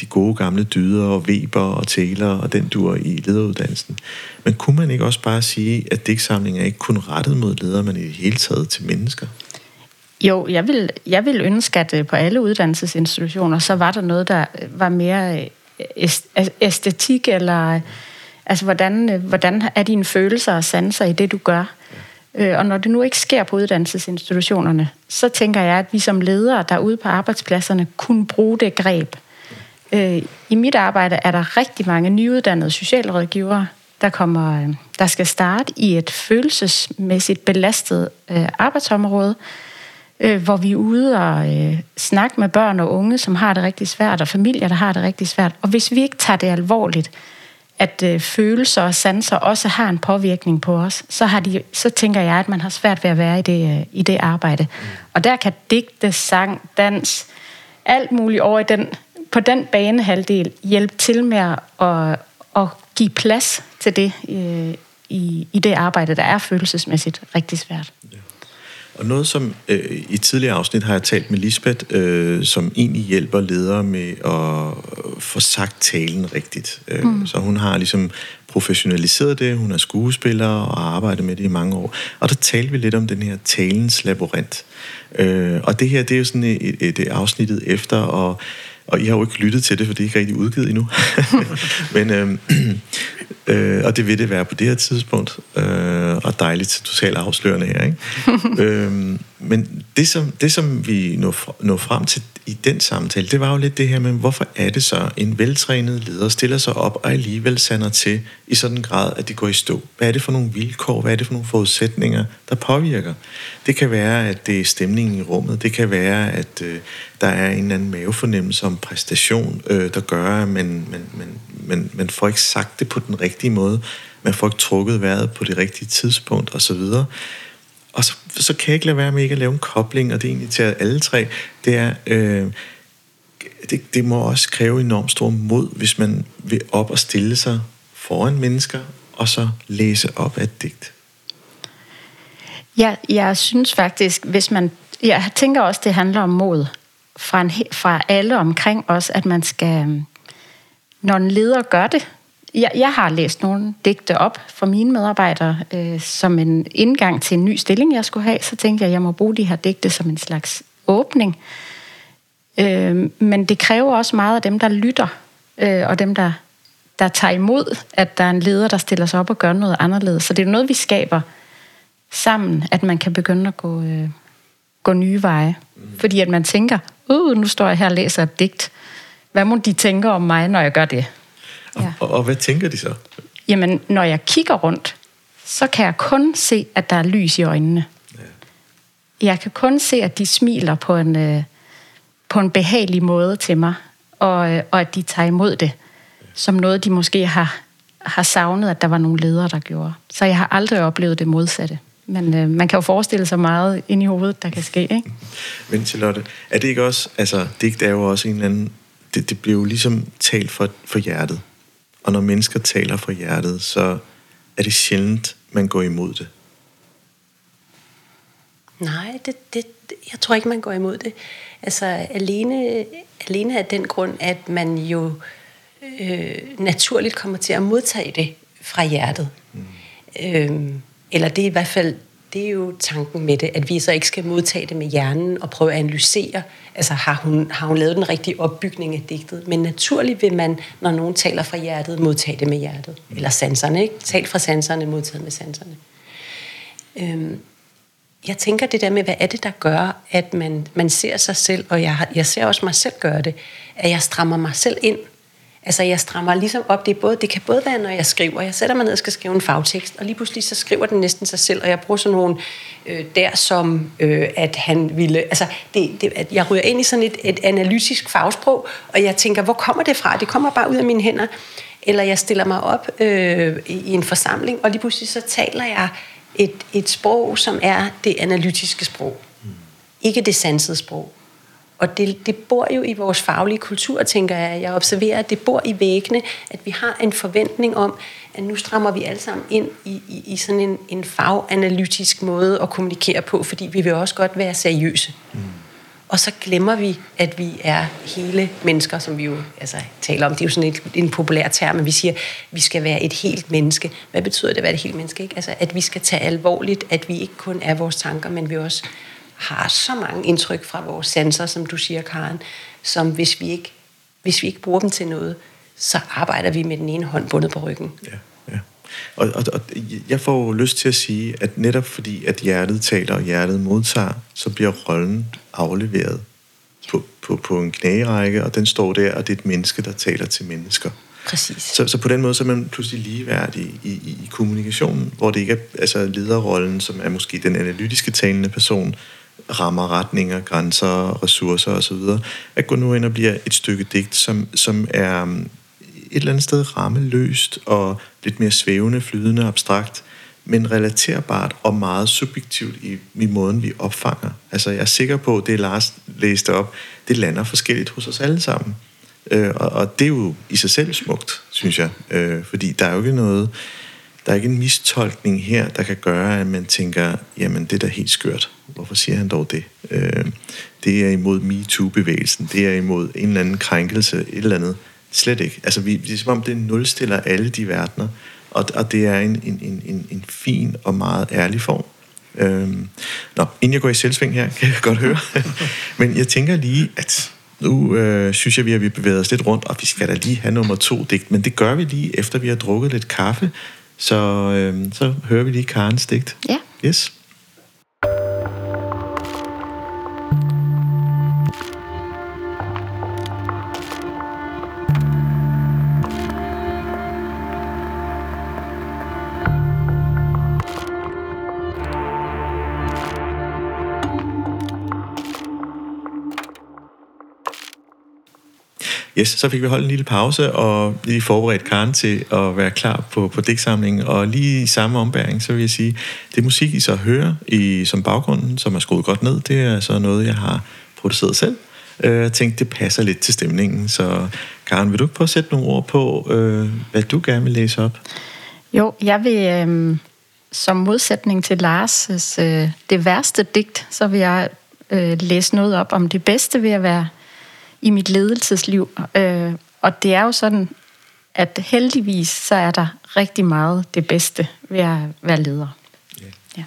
de gode gamle dyder og Weber og Taylor og den dur i lederuddannelsen. Men kunne man ikke også bare sige, at digtsamlingen er ikke kun rettet mod ledere, men i det hele taget til mennesker? Jo, jeg vil, jeg vil ønske, at øh, på alle uddannelsesinstitutioner, så var der noget, der var mere øh, æstetik, eller altså, hvordan, øh, hvordan er dine følelser og sanser i det, du gør? Øh, Øh, og når det nu ikke sker på uddannelsesinstitutionerne, så tænker jeg, at vi som ledere derude på arbejdspladserne kunne bruge det greb. Øh, I mit arbejde er der rigtig mange nyuddannede socialrådgivere, der, kommer, øh, der skal starte i et følelsesmæssigt belastet arbejdsområde, hvor vi er ude og snakke med børn og unge, som har det rigtig svært, og familier, der har det rigtig svært. Og hvis vi ikke tager det alvorligt, at øh, følelser og sanser også har en påvirkning på os, så, har de, så tænker jeg, at man har svært ved at være i det, øh, i det arbejde. Mm. Og der kan digte, sang, dans, alt muligt over i den, på den banehalvdel hjælpe til med at, at, give plads til det øh, i, i det arbejde, der er følelsesmæssigt rigtig svært. Ja. Og noget som øh, i tidligere afsnit har jeg talt med Lisbeth, øh, som egentlig hjælper ledere med at få sagt talen rigtigt. Øh, mm. Så hun har ligesom professionaliseret det, hun er skuespiller og har arbejdet med det i mange år. Og der talte vi lidt om den her talens labyrint. Øh, og det her, det er jo sådan et, et, et afsnittet efter, og og I har jo ikke lyttet til det, for det er ikke rigtig udgivet endnu. Men, øh, øh, og det vil det være på det her tidspunkt. Øh, og dejligt totalt afslørende her. Ikke? øh, men det som, det, som vi når, når frem til i den samtale, det var jo lidt det her med, hvorfor er det så, en veltrænet leder stiller sig op og alligevel sander til i sådan en grad, at det går i stå? Hvad er det for nogle vilkår? Hvad er det for nogle forudsætninger, der påvirker? Det kan være, at det er stemningen i rummet. Det kan være, at øh, der er en eller anden mavefornemmelse om præstation, øh, der gør, at man, man, man, man, man får ikke sagt det på den rigtige måde. Man får ikke trukket vejret på det rigtige tidspunkt osv., og så, så kan jeg ikke lade være med ikke at lave en kobling, og det er egentlig til alle tre, det er, øh, det, det må også kræve enormt stor mod, hvis man vil op og stille sig foran mennesker, og så læse op af et digt. Ja, jeg synes faktisk, hvis man... Jeg tænker også, det handler om mod fra, en, fra alle omkring os, at man skal... Når en leder gør det, jeg, jeg har læst nogle digte op for mine medarbejdere øh, som en indgang til en ny stilling, jeg skulle have. Så tænkte jeg, at jeg må bruge de her digte som en slags åbning. Øh, men det kræver også meget af dem, der lytter, øh, og dem, der, der tager imod, at der er en leder, der stiller sig op og gør noget anderledes. Så det er noget, vi skaber sammen, at man kan begynde at gå, øh, gå nye veje. Mm. Fordi at man tænker, uh, nu står jeg her og læser et digt. Hvad må de tænke om mig, når jeg gør det? Ja. Og, og hvad tænker de så? Jamen, når jeg kigger rundt, så kan jeg kun se, at der er lys i øjnene. Ja. Jeg kan kun se, at de smiler på en, øh, på en behagelig måde til mig, og, øh, og at de tager imod det, som noget, de måske har, har savnet, at der var nogle ledere, der gjorde. Så jeg har aldrig oplevet det modsatte. Men øh, man kan jo forestille sig meget ind i hovedet, der kan ske, ikke? Men Charlotte, er det ikke også, altså digt er jo også en eller anden, det, det bliver jo ligesom talt for, for hjertet. Og når mennesker taler fra hjertet, så er det sjældent, man går imod det. Nej, det, det, jeg tror ikke, man går imod det. Altså alene, alene af den grund, at man jo øh, naturligt kommer til at modtage det fra hjertet. Mm. Øhm, eller det er i hvert fald det er jo tanken med det, at vi så ikke skal modtage det med hjernen og prøve at analysere, altså har hun, har hun lavet den rigtige opbygning af digtet. Men naturligt vil man, når nogen taler fra hjertet, modtage det med hjertet. Eller sanserne, ikke? Tal fra sanserne, modtaget med sanserne. Øhm, jeg tænker det der med, hvad er det, der gør, at man, man ser sig selv, og jeg, jeg ser også mig selv gøre det, at jeg strammer mig selv ind Altså jeg strammer ligesom op, det, er både, det kan både være, når jeg skriver, jeg sætter mig ned og skal skrive en fagtekst, og lige pludselig så skriver den næsten sig selv, og jeg bruger sådan nogle øh, der som, øh, at han ville, altså det, det, at jeg ryger ind i sådan et, et analytisk fagsprog, og jeg tænker, hvor kommer det fra? Det kommer bare ud af mine hænder. Eller jeg stiller mig op øh, i, en forsamling, og lige pludselig så taler jeg et, et sprog, som er det analytiske sprog. Mm. Ikke det sansede sprog. Og det, det bor jo i vores faglige kultur, tænker jeg. Jeg observerer, at det bor i væggene, at vi har en forventning om, at nu strammer vi alle sammen ind i, i, i sådan en, en faganalytisk måde at kommunikere på, fordi vi vil også godt være seriøse. Mm. Og så glemmer vi, at vi er hele mennesker, som vi jo altså, taler om. Det er jo sådan et, en populær term, men vi siger, at vi skal være et helt menneske. Hvad betyder det at være et helt menneske? Ikke? Altså, at vi skal tage alvorligt, at vi ikke kun er vores tanker, men vi også har så mange indtryk fra vores sanser, som du siger, Karen, som hvis vi ikke, hvis vi ikke bruger dem til noget, så arbejder vi med den ene hånd bundet på ryggen. Ja, ja. Og, og, og jeg får lyst til at sige, at netop fordi, at hjertet taler og hjertet modtager, så bliver rollen afleveret ja. på, på, på en knærække, og den står der, og det er et menneske, der taler til mennesker. Præcis. Så, så på den måde så er man pludselig ligeværdig i, i, i kommunikationen, hvor det ikke er altså lederrollen, som er måske den analytiske talende person, rammer, retninger, grænser, ressourcer osv., at gå nu ind og bliver et stykke digt, som, som er mm, et eller andet sted rammeløst og lidt mere svævende, flydende, abstrakt, men relaterbart og meget subjektivt i, i måden, vi opfanger. Altså, jeg er sikker på, at det Lars læste op, det lander forskelligt hos os alle sammen. Øh, og, og det er jo i sig selv smukt, synes jeg. Øh, fordi der er jo ikke noget... Der er ikke en mistolkning her, der kan gøre, at man tænker, jamen det er da helt skørt. Hvorfor siger han dog det? Øh, det er imod MeToo-bevægelsen. Det er imod en eller anden krænkelse, et eller andet. Slet ikke. Altså, vi, det er som om, det nulstiller alle de verdener. Og, og det er en, en, en, en fin og meget ærlig form. Øhm, nå, inden jeg går i selvsving her, kan jeg godt høre. Men jeg tænker lige, at nu øh, synes jeg, vi har vi bevæget os lidt rundt, og vi skal da lige have nummer to digt. Men det gør vi lige, efter vi har drukket lidt kaffe. Så, øh, så hører vi lige Karens digt. Ja. Yes. Yes, så fik vi holdt en lille pause og lige forberedt Karen til at være klar på, på digtsamlingen. Og lige i samme ombæring, så vil jeg sige, det musik, I så hører i, som baggrunden, som er skruet godt ned, det er så noget, jeg har produceret selv. Øh, jeg tænkte, det passer lidt til stemningen. Så Karen, vil du ikke prøve at sætte nogle ord på, øh, hvad du gerne vil læse op? Jo, jeg vil, øh, som modsætning til Lars' øh, det værste digt, så vil jeg øh, læse noget op om det bedste ved at være i mit ledelsesliv. Øh, og det er jo sådan, at heldigvis så er der rigtig meget det bedste ved at være leder. Yeah. Ja.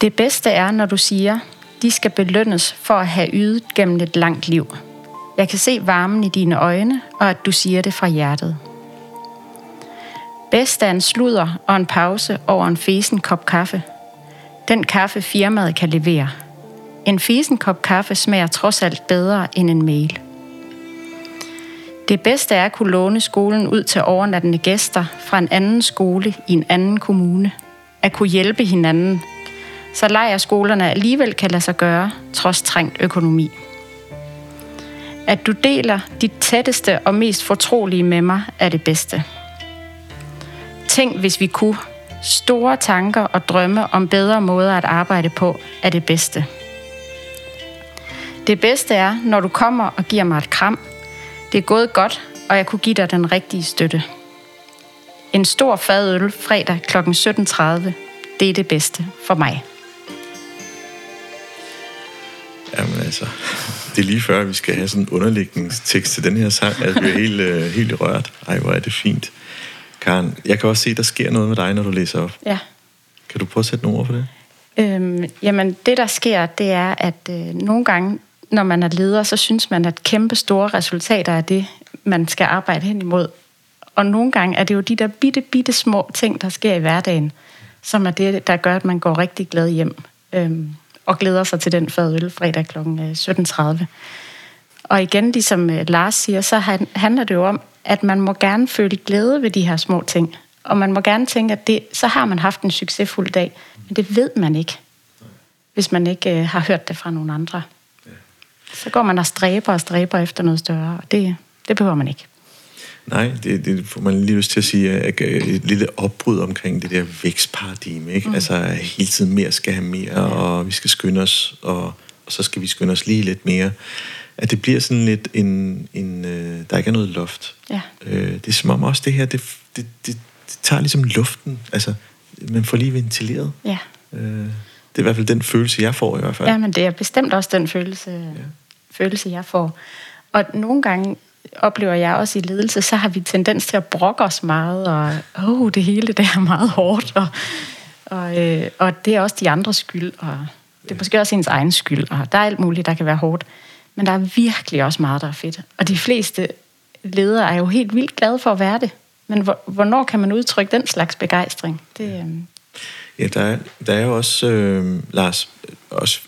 Det bedste er, når du siger, de skal belønnes for at have ydet gennem et langt liv. Jeg kan se varmen i dine øjne, og at du siger det fra hjertet. Bedst er en sludder og en pause over en fesen kop kaffe. Den kaffe firmaet kan levere. En fisen kop kaffe smager trods alt bedre end en mail. Det bedste er at kunne låne skolen ud til overnattende gæster fra en anden skole i en anden kommune. At kunne hjælpe hinanden, så lejerskolerne alligevel kan lade sig gøre, trods trængt økonomi. At du deler dit tætteste og mest fortrolige med mig, er det bedste. Tænk, hvis vi kunne. Store tanker og drømme om bedre måder at arbejde på, er det bedste. Det bedste er, når du kommer og giver mig et kram. Det er gået godt, og jeg kunne give dig den rigtige støtte. En stor fadøl fredag kl. 17.30. Det er det bedste for mig. Jamen altså, det er lige før, vi skal have sådan en underlægningstekst til den her sang. Altså, vi er helt, uh, helt rørt. Ej, hvor er det fint. Karen, jeg kan også se, at der sker noget med dig, når du læser op. Ja. Kan du prøve at sætte nogle ord på det? Øhm, jamen, det der sker, det er, at øh, nogle gange, når man er leder, så synes man, at kæmpe store resultater er det, man skal arbejde hen imod. Og nogle gange er det jo de der bitte, bitte små ting, der sker i hverdagen, som er det, der gør, at man går rigtig glad hjem. Øhm, og glæder sig til den fadøl fredag kl. Øh, 17.30. Og igen, ligesom øh, Lars siger, så handler det jo om, at man må gerne føle glæde ved de her små ting. Og man må gerne tænke, at det, så har man haft en succesfuld dag. Men det ved man ikke, hvis man ikke øh, har hørt det fra nogen andre. Så går man og stræber og stræber efter noget større, og det, det behøver man ikke. Nej, det, det får man lige lyst til at sige, at et lille opbrud omkring det der vækstparadigme. Ikke? Mm. Altså hele tiden mere skal have mere, og vi skal skynde os, og, og så skal vi skynde os lige lidt mere. At det bliver sådan lidt en, en øh, der ikke er noget loft. Ja. Øh, det er som om også det her, det, det, det, det tager ligesom luften. Altså, man får lige ventileret. Ja. Øh, det er i hvert fald den følelse, jeg får i hvert fald. Ja, men det er bestemt også den følelse, ja. følelse jeg får. Og nogle gange oplever jeg også i ledelse, så har vi tendens til at brokke os meget, og oh, det hele det er meget hårdt, og, og, øh, og det er også de andres skyld, og det er måske også ens egen skyld, og der er alt muligt, der kan være hårdt. Men der er virkelig også meget, der er fedt. Og de fleste ledere er jo helt vildt glade for at være det. Men hvornår kan man udtrykke den slags begejstring? Det, øh... Ja, der er, der er jo også, øh, Lars, også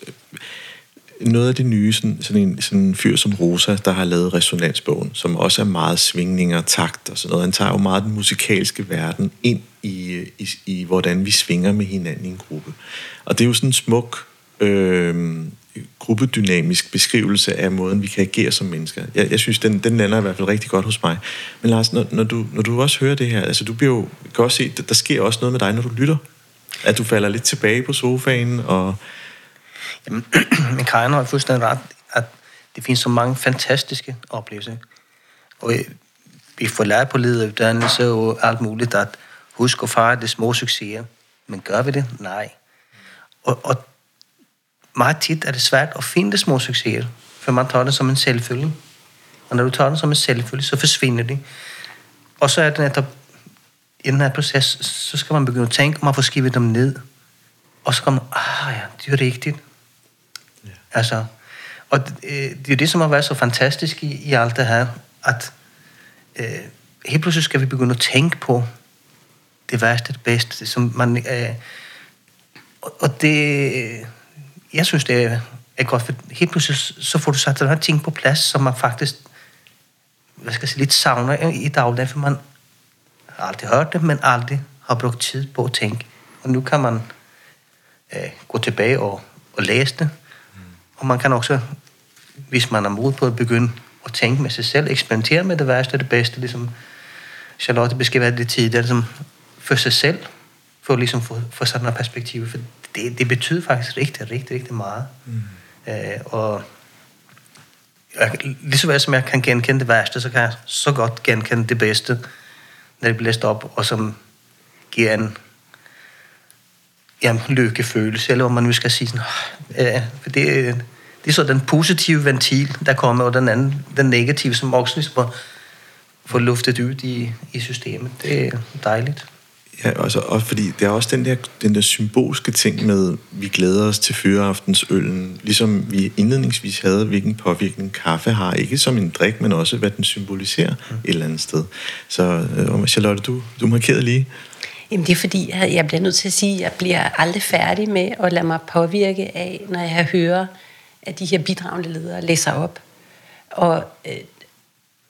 noget af det nye, sådan, sådan, en, sådan en fyr som Rosa, der har lavet Resonansbogen, som også er meget svingninger, takt og sådan noget. Han tager jo meget den musikalske verden ind i, i, i hvordan vi svinger med hinanden i en gruppe. Og det er jo sådan en smuk øh, gruppedynamisk beskrivelse af måden, vi kan agere som mennesker. Jeg, jeg synes, den, den lander i hvert fald rigtig godt hos mig. Men Lars, når, når, du, når du også hører det her, altså du bliver jo, kan også se, der, der sker også noget med dig, når du lytter. At du falder lidt tilbage på sofaen, og Jamen, men Karin har fuldstændig ret, at det findes så mange fantastiske oplevelser. Og vi får lært på lederuddannelse og alt muligt, at husk at fejre det små succeser. Men gør vi det? Nej. Og, og meget tit er det svært at finde de små succeser, for man tager det som en selvfølge. Og når du tager det som en selvfølge, så forsvinder det. Og så er det netop, i den her proces, så skal man begynde at tænke, om man får skrive dem ned. Og så kommer ah ja, det er rigtigt. Altså, og det, øh, det er det, som har været så fantastisk i, i alt det her, at øh, helt pludselig skal vi begynde at tænke på det værste, det bedste, som man... Øh, og det... Jeg synes, det er, er godt, for helt pludselig så får du sat den her ting på plads, som man faktisk hvad skal jeg sige, lidt savner i dagligdagen, for man aldrig hørt det, men aldrig har brugt tid på at tænke. Og nu kan man øh, gå tilbage og, og læse det, og man kan også, hvis man er mod på at begynde at tænke med sig selv, eksperimentere med det værste og det bedste, ligesom Charlotte beskrev det tidligere, ligesom for sig selv, for ligesom få, få sådan et perspektiv. For det, det betyder faktisk rigtig, rigtig, rigtig meget. Mm. Øh, og jeg, lige så vel som jeg kan genkende det værste, så kan jeg så godt genkende det bedste, når det bliver læst op, og som giver en jamen, lykkefølelse, eller om man nu skal sige. Sådan, øh, for det, det er så den positive ventil, der kommer, og den anden, den negative, som også ligesom får, får luftet ud i, i systemet. Det er dejligt. Ja, altså, og fordi det er også den der, den der symbolske ting med, vi glæder os til fyreaftensøllen, ligesom vi indledningsvis havde, hvilken påvirkning kaffe har, ikke som en drik, men også hvad den symboliserer mm. et eller andet sted. Så øh, Charlotte, du, du markerede lige. Jamen det er fordi, jeg bliver nødt til at sige, at jeg bliver aldrig færdig med at lade mig påvirke af, når jeg hører, at de her bidragende ledere læser op. Og øh,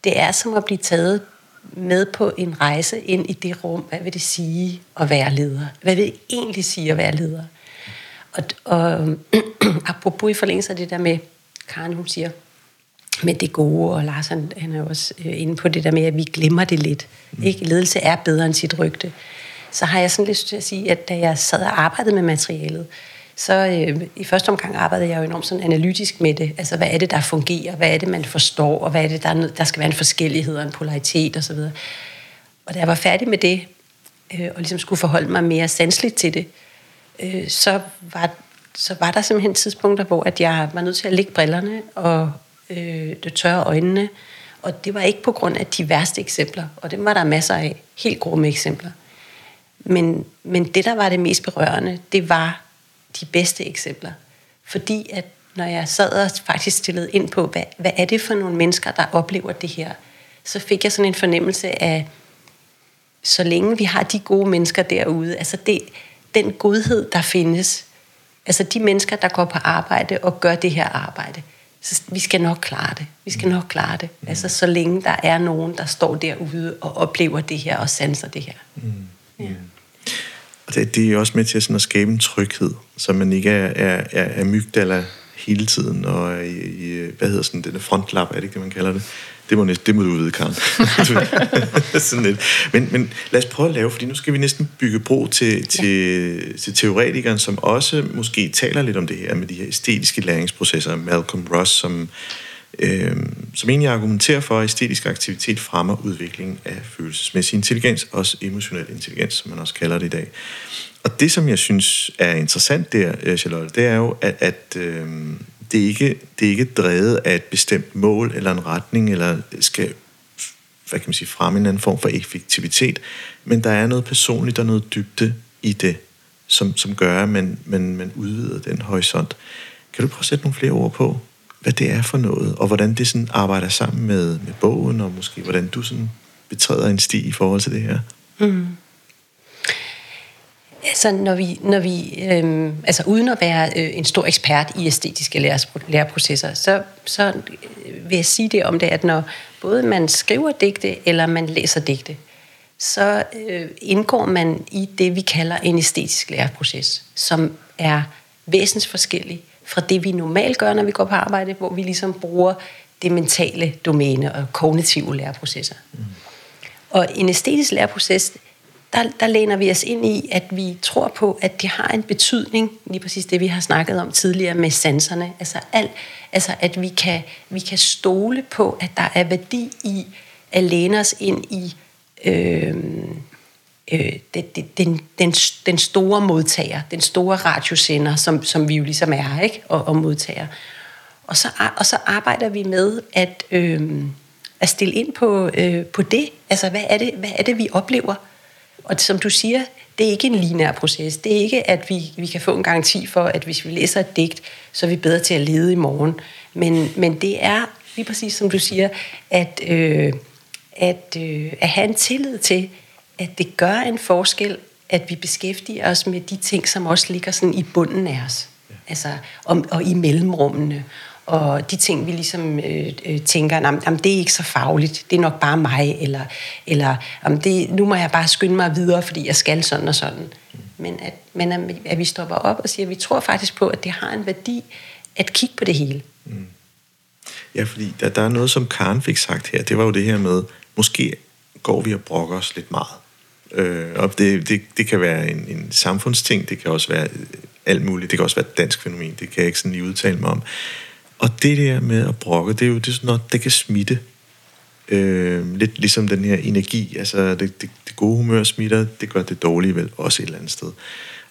det er som at blive taget med på en rejse ind i det rum. Hvad vil det sige at være leder? Hvad vil det egentlig sige at være leder? Og, og apropos i forlængelse af det der med, Karen hun siger, med det gode, og Lars han, han er også øh, inde på det der med, at vi glemmer det lidt. Mm. Ikke? Ledelse er bedre end sit rygte. Så har jeg sådan lyst til at sige, at da jeg sad og arbejdede med materialet, så øh, i første omgang arbejdede jeg jo enormt sådan analytisk med det. Altså, hvad er det, der fungerer? Hvad er det, man forstår? Og hvad er det, der, er, der skal være en forskellighed og en polaritet osv. Og, og da jeg var færdig med det, øh, og ligesom skulle forholde mig mere sansligt til det, øh, så, var, så var der simpelthen tidspunkter, hvor at jeg var nødt til at lægge brillerne og øh, det tørre øjnene. Og det var ikke på grund af de værste eksempler, og dem var der masser af, helt grumme eksempler. Men, men det, der var det mest berørende, det var de bedste eksempler. Fordi at når jeg sad og faktisk stillede ind på, hvad, hvad er det for nogle mennesker, der oplever det her, så fik jeg sådan en fornemmelse af, så længe vi har de gode mennesker derude, altså det, den godhed, der findes, altså de mennesker, der går på arbejde og gør det her arbejde, så vi skal nok klare det. Vi skal nok klare det. Mm. Altså så længe der er nogen, der står derude og oplever det her og sanser det her. Mm. Ja. Det, det er også med til sådan at skabe en tryghed, så man ikke er, er, er, er mygdala hele tiden, og i, i, hvad hedder sådan den frontlap, er det ikke det, man kalder det? Det må, næsten, det må du vide, Karen. sådan lidt. Men, men lad os prøve at lave, fordi nu skal vi næsten bygge bro til, til, til teoretikeren, som også måske taler lidt om det her med de her æstetiske læringsprocesser. Malcolm Ross, som øh, som egentlig argumenterer for, at æstetisk aktivitet fremmer udviklingen af følelsesmæssig intelligens, også emotionel intelligens, som man også kalder det i dag. Og det, som jeg synes er interessant der, øh, Charlotte, det er jo, at, at øh, det, er ikke, det er ikke drevet af et bestemt mål eller en retning, eller skal hvad kan man sige, fremme en anden form for effektivitet, men der er noget personligt og noget dybde i det, som, som gør, at man, man, man udvider den horisont. Kan du prøve at sætte nogle flere ord på? Hvad det er for noget, og hvordan det sådan arbejder sammen med, med bogen, og måske hvordan du sådan betræder en sti i forhold til det her. Mm. Altså, når vi, når vi øhm, altså uden at være øh, en stor ekspert i æstetiske læreprocesser, så, så øh, vil jeg sige det om det, at når både man skriver digte, eller man læser digte, så øh, indgår man i det, vi kalder en æstetisk læreproces, som er væsensforskellig fra det, vi normalt gør, når vi går på arbejde, hvor vi ligesom bruger det mentale domæne og kognitive læreprocesser. Mm. Og en æstetisk læreproces, der, der læner vi os ind i, at vi tror på, at det har en betydning, lige præcis det, vi har snakket om tidligere med sanserne. Altså, alt, altså at vi kan, vi kan stole på, at der er værdi i at læne os ind i øh, øh, det, det, den, den, den store modtager, den store radiosender, som, som vi jo ligesom er, ikke? Og, og modtager. Og så, og så arbejder vi med at, øh, at stille ind på, øh, på det. Altså, hvad er det, hvad er det, vi oplever? Og som du siger, det er ikke en lineær proces. Det er ikke, at vi, vi kan få en garanti for, at hvis vi læser et digt, så er vi bedre til at lede i morgen. Men, men det er lige præcis som du siger, at, øh, at, øh, at have en tillid til, at det gør en forskel, at vi beskæftiger os med de ting, som også ligger sådan i bunden af os. Ja. Altså, og, og i mellemrummene. Og de ting, vi ligesom øh, øh, tænker, jamen, det er ikke så fagligt, det er nok bare mig, eller, eller jamen, det, nu må jeg bare skynde mig videre, fordi jeg skal sådan og sådan. Mm. Men, at, men at, at vi stopper op og siger, at vi tror faktisk på, at det har en værdi at kigge på det hele. Mm. Ja, fordi der, der er noget, som Karen fik sagt her, det var jo det her med, måske går vi og brokker os lidt meget. Øh, og det, det, det kan være en, en samfundsting, det kan også være alt muligt, det kan også være et dansk fænomen, det kan jeg ikke sådan lige udtale mig om. Og det der med at brokke, det er jo det er sådan noget, det kan smitte. Øh, lidt ligesom den her energi, altså det, det, det gode humør smitter, det gør det dårlige vel også et eller andet sted.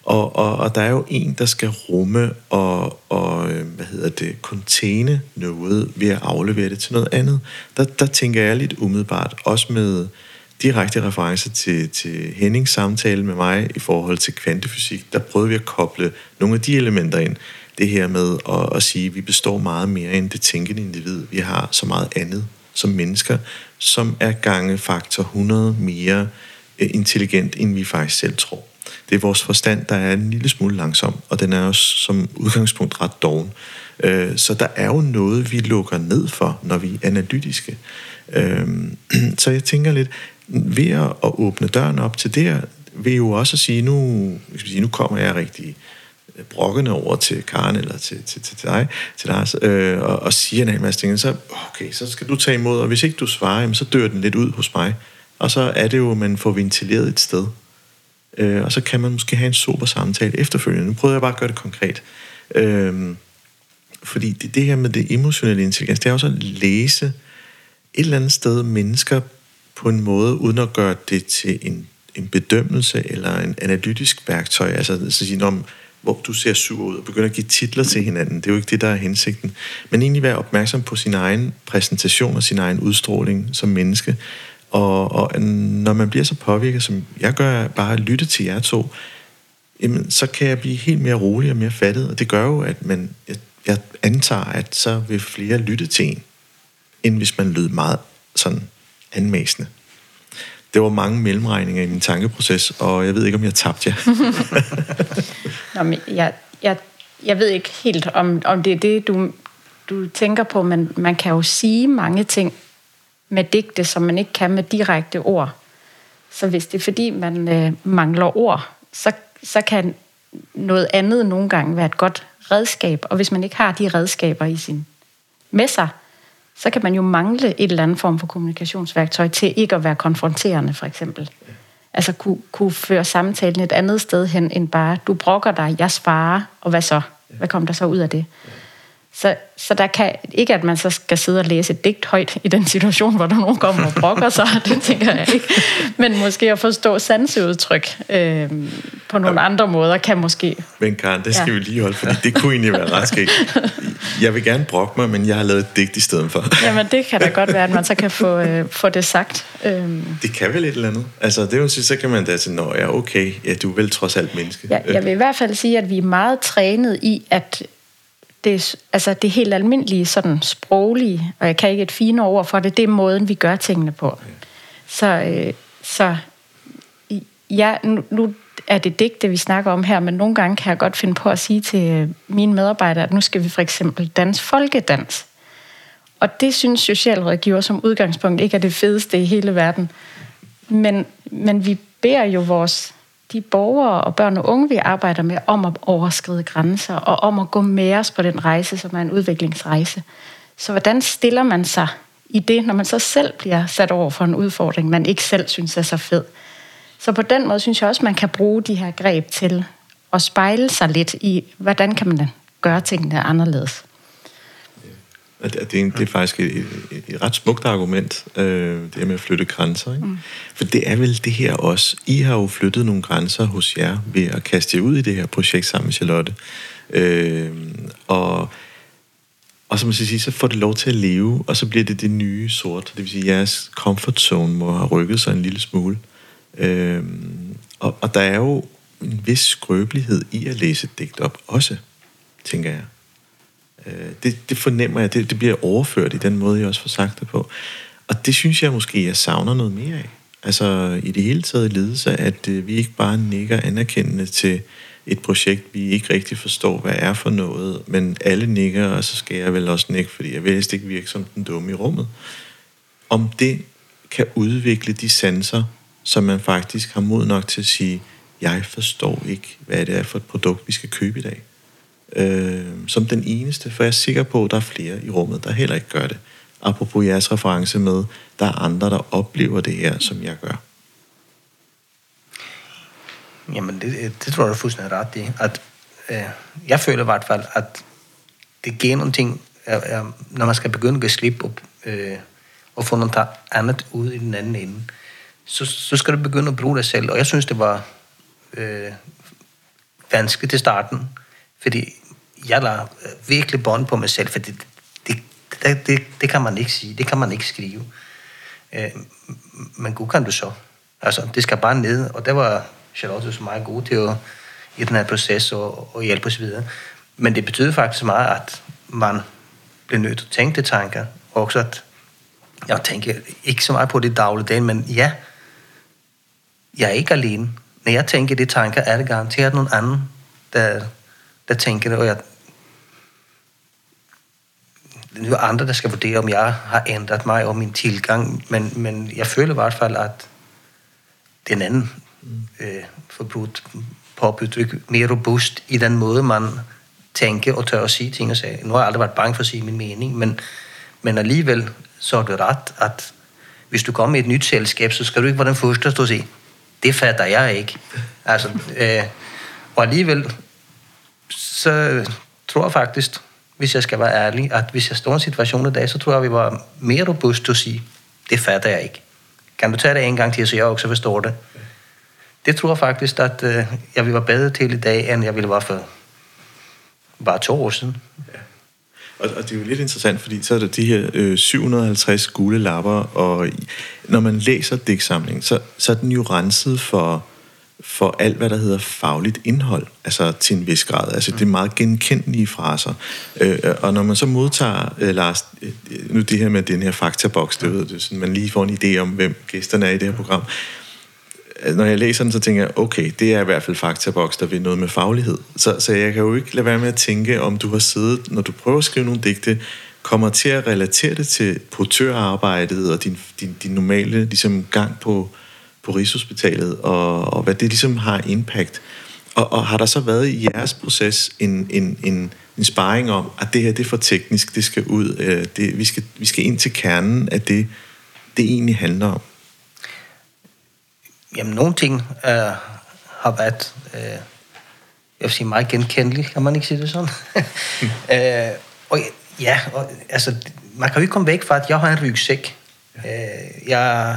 Og, og, og der er jo en, der skal rumme og, og øh, hvad hedder det, containe noget ved at aflevere det til noget andet. Der, der tænker jeg lidt umiddelbart, også med direkte reference til, til Hennings samtale med mig i forhold til kvantefysik, der prøvede vi at koble nogle af de elementer ind. Det her med at, at sige, at vi består meget mere end det tænkende individ. Vi har så meget andet som mennesker, som er gange faktor 100 mere eh, intelligent, end vi faktisk selv tror. Det er vores forstand, der er en lille smule langsom, og den er også som udgangspunkt ret doven. Øh, så der er jo noget, vi lukker ned for, når vi er analytiske. Øh, så jeg tænker lidt, ved at åbne døren op til det vil jo også sige, nu, sige, nu kommer jeg rigtig brokkende over til Karen eller til, til, til dig, til Lars, øh, og, og siger en hel masse ting, så okay, så skal du tage imod, og hvis ikke du svarer, jamen, så dør den lidt ud hos mig. Og så er det jo, at man får ventileret et sted. Øh, og så kan man måske have en super samtale efterfølgende. Nu prøver jeg bare at gøre det konkret. Øh, fordi det, det her med det emotionelle intelligens, det er også at læse et eller andet sted mennesker på en måde, uden at gøre det til en, en bedømmelse eller en analytisk værktøj. Altså så sige, om, hvor du ser sur ud og begynder at give titler til hinanden. Det er jo ikke det, der er hensigten. Men egentlig være opmærksom på sin egen præsentation og sin egen udstråling som menneske. Og, og når man bliver så påvirket, som jeg gør, bare at lytte til jer to, jamen, så kan jeg blive helt mere rolig og mere fattet. Og det gør jo, at man, jeg, jeg antager, at så vil flere lytte til en, end hvis man lød meget sådan anmæsende. Det var mange mellemregninger i min tankeproces, og jeg ved ikke, om jeg tabte jer. Nå, men jeg, jeg, jeg ved ikke helt, om, om det er det, du, du tænker på, men man kan jo sige mange ting med digte, som man ikke kan med direkte ord. Så hvis det er fordi, man øh, mangler ord, så, så kan noget andet nogle gange være et godt redskab. Og hvis man ikke har de redskaber i sin med sig, så kan man jo mangle et eller andet form for kommunikationsværktøj til ikke at være konfronterende, for eksempel. Altså kunne, kunne føre samtalen et andet sted hen, end bare, du brokker dig, jeg sparer, og hvad så? Hvad kommer der så ud af det? Så, så der kan ikke, at man så skal sidde og læse et digt højt i den situation, hvor der nogen kommer og brokker sig, det tænker jeg ikke. Men måske at forstå sanseudtryk øh, på nogle ja. andre måder, kan måske... Men Karen, det skal ja. vi lige holde, fordi det kunne egentlig være ret skægt. Jeg vil gerne brokke mig, men jeg har lavet et digt i stedet for. Jamen, det kan da godt være, at man så kan få, øh, få det sagt. Øh. Det kan vel et eller andet. Altså, det er jo så kan man da sige, nå ja, okay, ja, du er vel trods alt menneske. Ja, jeg vil i hvert fald sige, at vi er meget trænet i, at det, altså det helt almindelige sådan sproglige, og jeg kan ikke et fine ord for det, det er måden, vi gør tingene på. Så, øh, så ja, nu, nu er det digte, vi snakker om her, men nogle gange kan jeg godt finde på at sige til øh, mine medarbejdere, at nu skal vi for eksempel danse folkedans. Og det synes socialrådgiver som udgangspunkt ikke er det fedeste i hele verden. Men, men vi beder jo vores de borgere og børn og unge, vi arbejder med, om at overskride grænser og om at gå med os på den rejse, som er en udviklingsrejse. Så hvordan stiller man sig i det, når man så selv bliver sat over for en udfordring, man ikke selv synes er så fed? Så på den måde synes jeg også, man kan bruge de her greb til at spejle sig lidt i, hvordan kan man gøre tingene anderledes. At det, er, det er faktisk et, et, et ret smukt argument, øh, det med at flytte grænser. Ikke? Mm. For det er vel det her også. I har jo flyttet nogle grænser hos jer ved at kaste jer ud i det her projekt sammen med Charlotte. Øh, og, og som man skal sige, så får det lov til at leve, og så bliver det det nye sort. Det vil sige, at jeres comfort zone må have rykket sig en lille smule. Øh, og, og der er jo en vis skrøbelighed i at læse et digt op også, tænker jeg. Øh, det, det fornemmer jeg, det, det bliver overført i den måde, jeg også får sagt det på. Og det synes jeg måske, jeg savner noget mere af. Altså i det hele taget ledelse, at øh, vi ikke bare nikker anerkendende til et projekt, vi ikke rigtig forstår, hvad er for noget, men alle nikker, og så skal jeg vel også nikke, fordi jeg vil helst ikke virke som den dumme i rummet. Om det kan udvikle de sanser, som man faktisk har mod nok til at sige, jeg forstår ikke, hvad det er for et produkt, vi skal købe i dag øh, som den eneste, for jeg er sikker på, at der er flere i rummet, der heller ikke gør det. Apropos jeres reference med, der er andre, der oplever det her, som jeg gør. Jamen, det, det tror jeg er fuldstændig ret i. At, øh, jeg føler i hvert fald, at det giver nogle ting, øh, øh, når man skal begynde at give slip op, øh, og få noget andet ud i den anden ende, så, så skal du begynde at bruge dig selv. Og jeg synes, det var øh, vanskeligt til starten, fordi jeg lader virkelig bånd på mig selv, for det, det, det, det, det kan man ikke sige, det kan man ikke skrive. Øh, men god kan du så. Altså, det skal bare ned, og der var Charlotte så meget god til at i den her proces og, og hjælpe osv. videre. Men det betyder faktisk meget, at man bliver nødt til at tænke de tanker, og også at jeg tænker ikke så meget på det dagligdagen, men ja, jeg er ikke alene. Når jeg tænker de tanker, er det garanteret nogen anden, der, der tænker det, og jeg, det er andre, der skal vurdere, om jeg har ændret mig og min tilgang, men, men jeg føler i hvert fald, at den anden øh, forbrudt påbudtryk mere robust i den måde, man tænker og tør at sige ting og sige. Nu har jeg aldrig været bange for at sige min mening, men, men alligevel så er det ret, at hvis du kommer i et nyt selskab, så skal du ikke være den første, der står og sige, det fatter jeg ikke. Altså, øh, og alligevel, så tror jeg faktisk, hvis jeg skal være ærlig, at hvis jeg står i en situation i dag, så tror jeg, vi var mere robust til at sige, det fatter jeg ikke. Kan du tage det en gang til, så jeg også forstår det? Det tror jeg faktisk, at øh, jeg ville være bedre til i dag, end jeg ville være for bare to år siden. Ja. Og, og det er jo lidt interessant, fordi så er der de her øh, 750 gule lapper, og når man læser digtsamlingen, så, så er den jo renset for, for alt, hvad der hedder fagligt indhold, altså til en vis grad. Altså det er meget genkendelige fraser. Øh, og når man så modtager, øh, Lars, øh, nu det her med den her faktaboks, det ved du, sådan, man lige får en idé om, hvem gæsterne er i det her program, når jeg læser den, så tænker jeg, okay, det er i hvert fald faktaboks, der vil noget med faglighed. Så, så jeg kan jo ikke lade være med at tænke, om du har siddet, når du prøver at skrive nogle digte, kommer til at relatere det til portørarbejdet og din, din, din normale ligesom, gang på, på Rigshospitalet, og, og hvad det ligesom har impact. Og, og har der så været i jeres proces en, en, en, en sparring om, at det her det er for teknisk, det skal ud, øh, det, vi, skal, vi skal ind til kernen af det, det egentlig handler om? Jamen, nogle ting øh, har været, øh, jeg vil sige, meget genkendelige, kan man ikke sige det sådan? øh, og ja, og, altså, man kan jo ikke komme væk fra, at jeg har en rygsæk. Øh, jeg,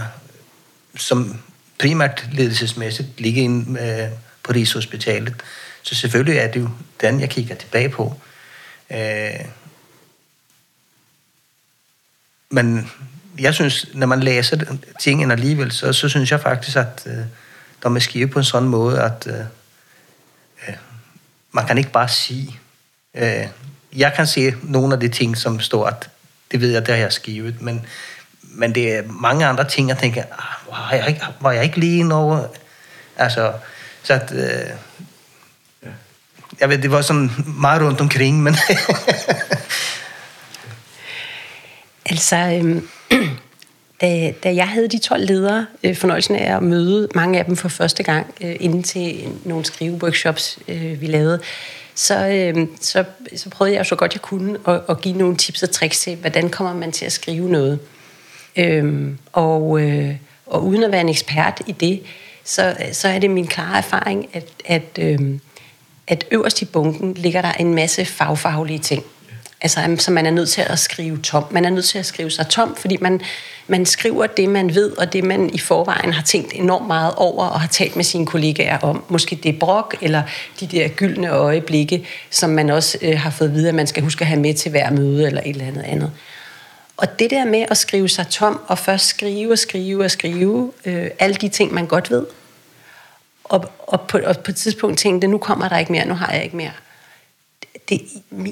som primært ledelsesmæssigt ligger inde øh, på Rigshospitalet. Så selvfølgelig er det jo den, jeg kigger tilbage på. Øh, men jeg synes, når man læser tingene alligevel, så, så synes jeg faktisk, at øh, de er skrevet på en sådan måde, at øh, øh, man kan ikke bare sige. Øh, jeg kan se nogle af de ting, som står, at det ved jeg, det har jeg skrevet, men, men det er mange andre ting, jeg tænker, ah, var, jeg ikke, var jeg ikke lige over? Altså, så at, øh, jeg ved, det var sådan meget rundt omkring, men... altså, øhm, da, da jeg havde de 12 ledere, øh, fornøjelsen af at møde mange af dem for første gang øh, inden til nogle skriveworkshops, øh, vi lavede, så, øh, så, så prøvede jeg så godt jeg kunne at, at give nogle tips og tricks til, hvordan kommer man til at skrive noget. Øh, og, øh, og uden at være en ekspert i det, så, så er det min klare erfaring, at, at, øh, at øverst i bunken ligger der en masse fagfaglige ting. Altså, så man er nødt til at skrive tom. Man er nødt til at skrive sig tom, fordi man, man skriver det, man ved, og det, man i forvejen har tænkt enormt meget over, og har talt med sine kollegaer om. Måske det brok, eller de der gyldne øjeblikke, som man også øh, har fået videre, at man skal huske at have med til hver møde, eller et eller andet andet. Og det der med at skrive sig tom, og først skrive og skrive og skrive, øh, alle de ting, man godt ved, og, og, på, og på et tidspunkt tænkte, nu kommer der ikke mere, nu har jeg ikke mere det,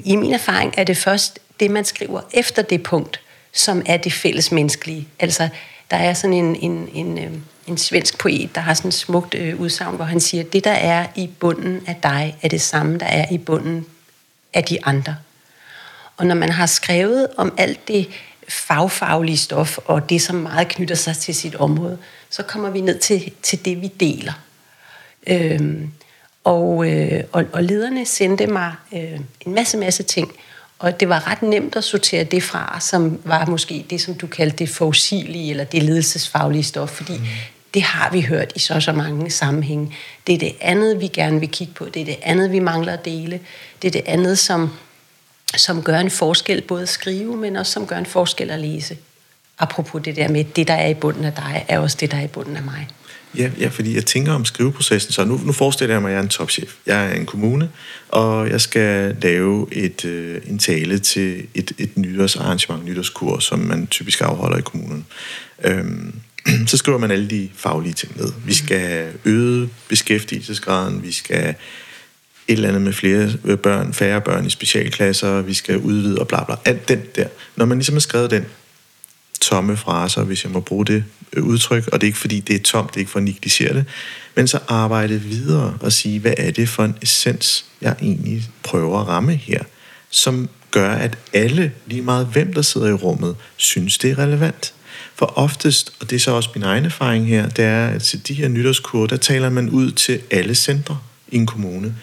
i min erfaring er det først det, man skriver efter det punkt, som er det fælles menneskelige. Altså, der er sådan en, en, en, øhm, en svensk poet, der har sådan et smukt øh, udsagn, hvor han siger, det, der er i bunden af dig, er det samme, der er i bunden af de andre. Og når man har skrevet om alt det fagfaglige stof, og det, som meget knytter sig til sit område, så kommer vi ned til, til det, vi deler. Øhm, og, øh, og, og lederne sendte mig øh, en masse, masse ting. Og det var ret nemt at sortere det fra, som var måske det, som du kaldte det forudsigelige, eller det ledelsesfaglige stof, fordi mm. det har vi hørt i så så mange sammenhænge. Det er det andet, vi gerne vil kigge på. Det er det andet, vi mangler at dele. Det er det andet, som, som gør en forskel, både at skrive, men også som gør en forskel at læse. apropos det der med, det der er i bunden af dig, er også det, der er i bunden af mig. Ja, ja, fordi jeg tænker om skriveprocessen, så nu, nu forestiller jeg mig, at jeg er en topchef. Jeg er en kommune, og jeg skal lave et, øh, en tale til et, et nytårsarrangement, nytårskur, som man typisk afholder i kommunen. Øhm, så skriver man alle de faglige ting ned. Vi skal øge beskæftigelsesgraden, vi skal et eller andet med flere børn, færre børn i specialklasser, vi skal udvide og bla bla. Alt den der. Når man ligesom har skrevet den tomme fraser, hvis jeg må bruge det øh, udtryk, og det er ikke fordi, det er tomt, det er ikke for at negligere det, men så arbejde videre og sige, hvad er det for en essens, jeg egentlig prøver at ramme her, som gør, at alle, lige meget hvem der sidder i rummet, synes, det er relevant. For oftest, og det er så også min egen erfaring her, det er, at til de her nytårskur, der taler man ud til alle centre i en kommune.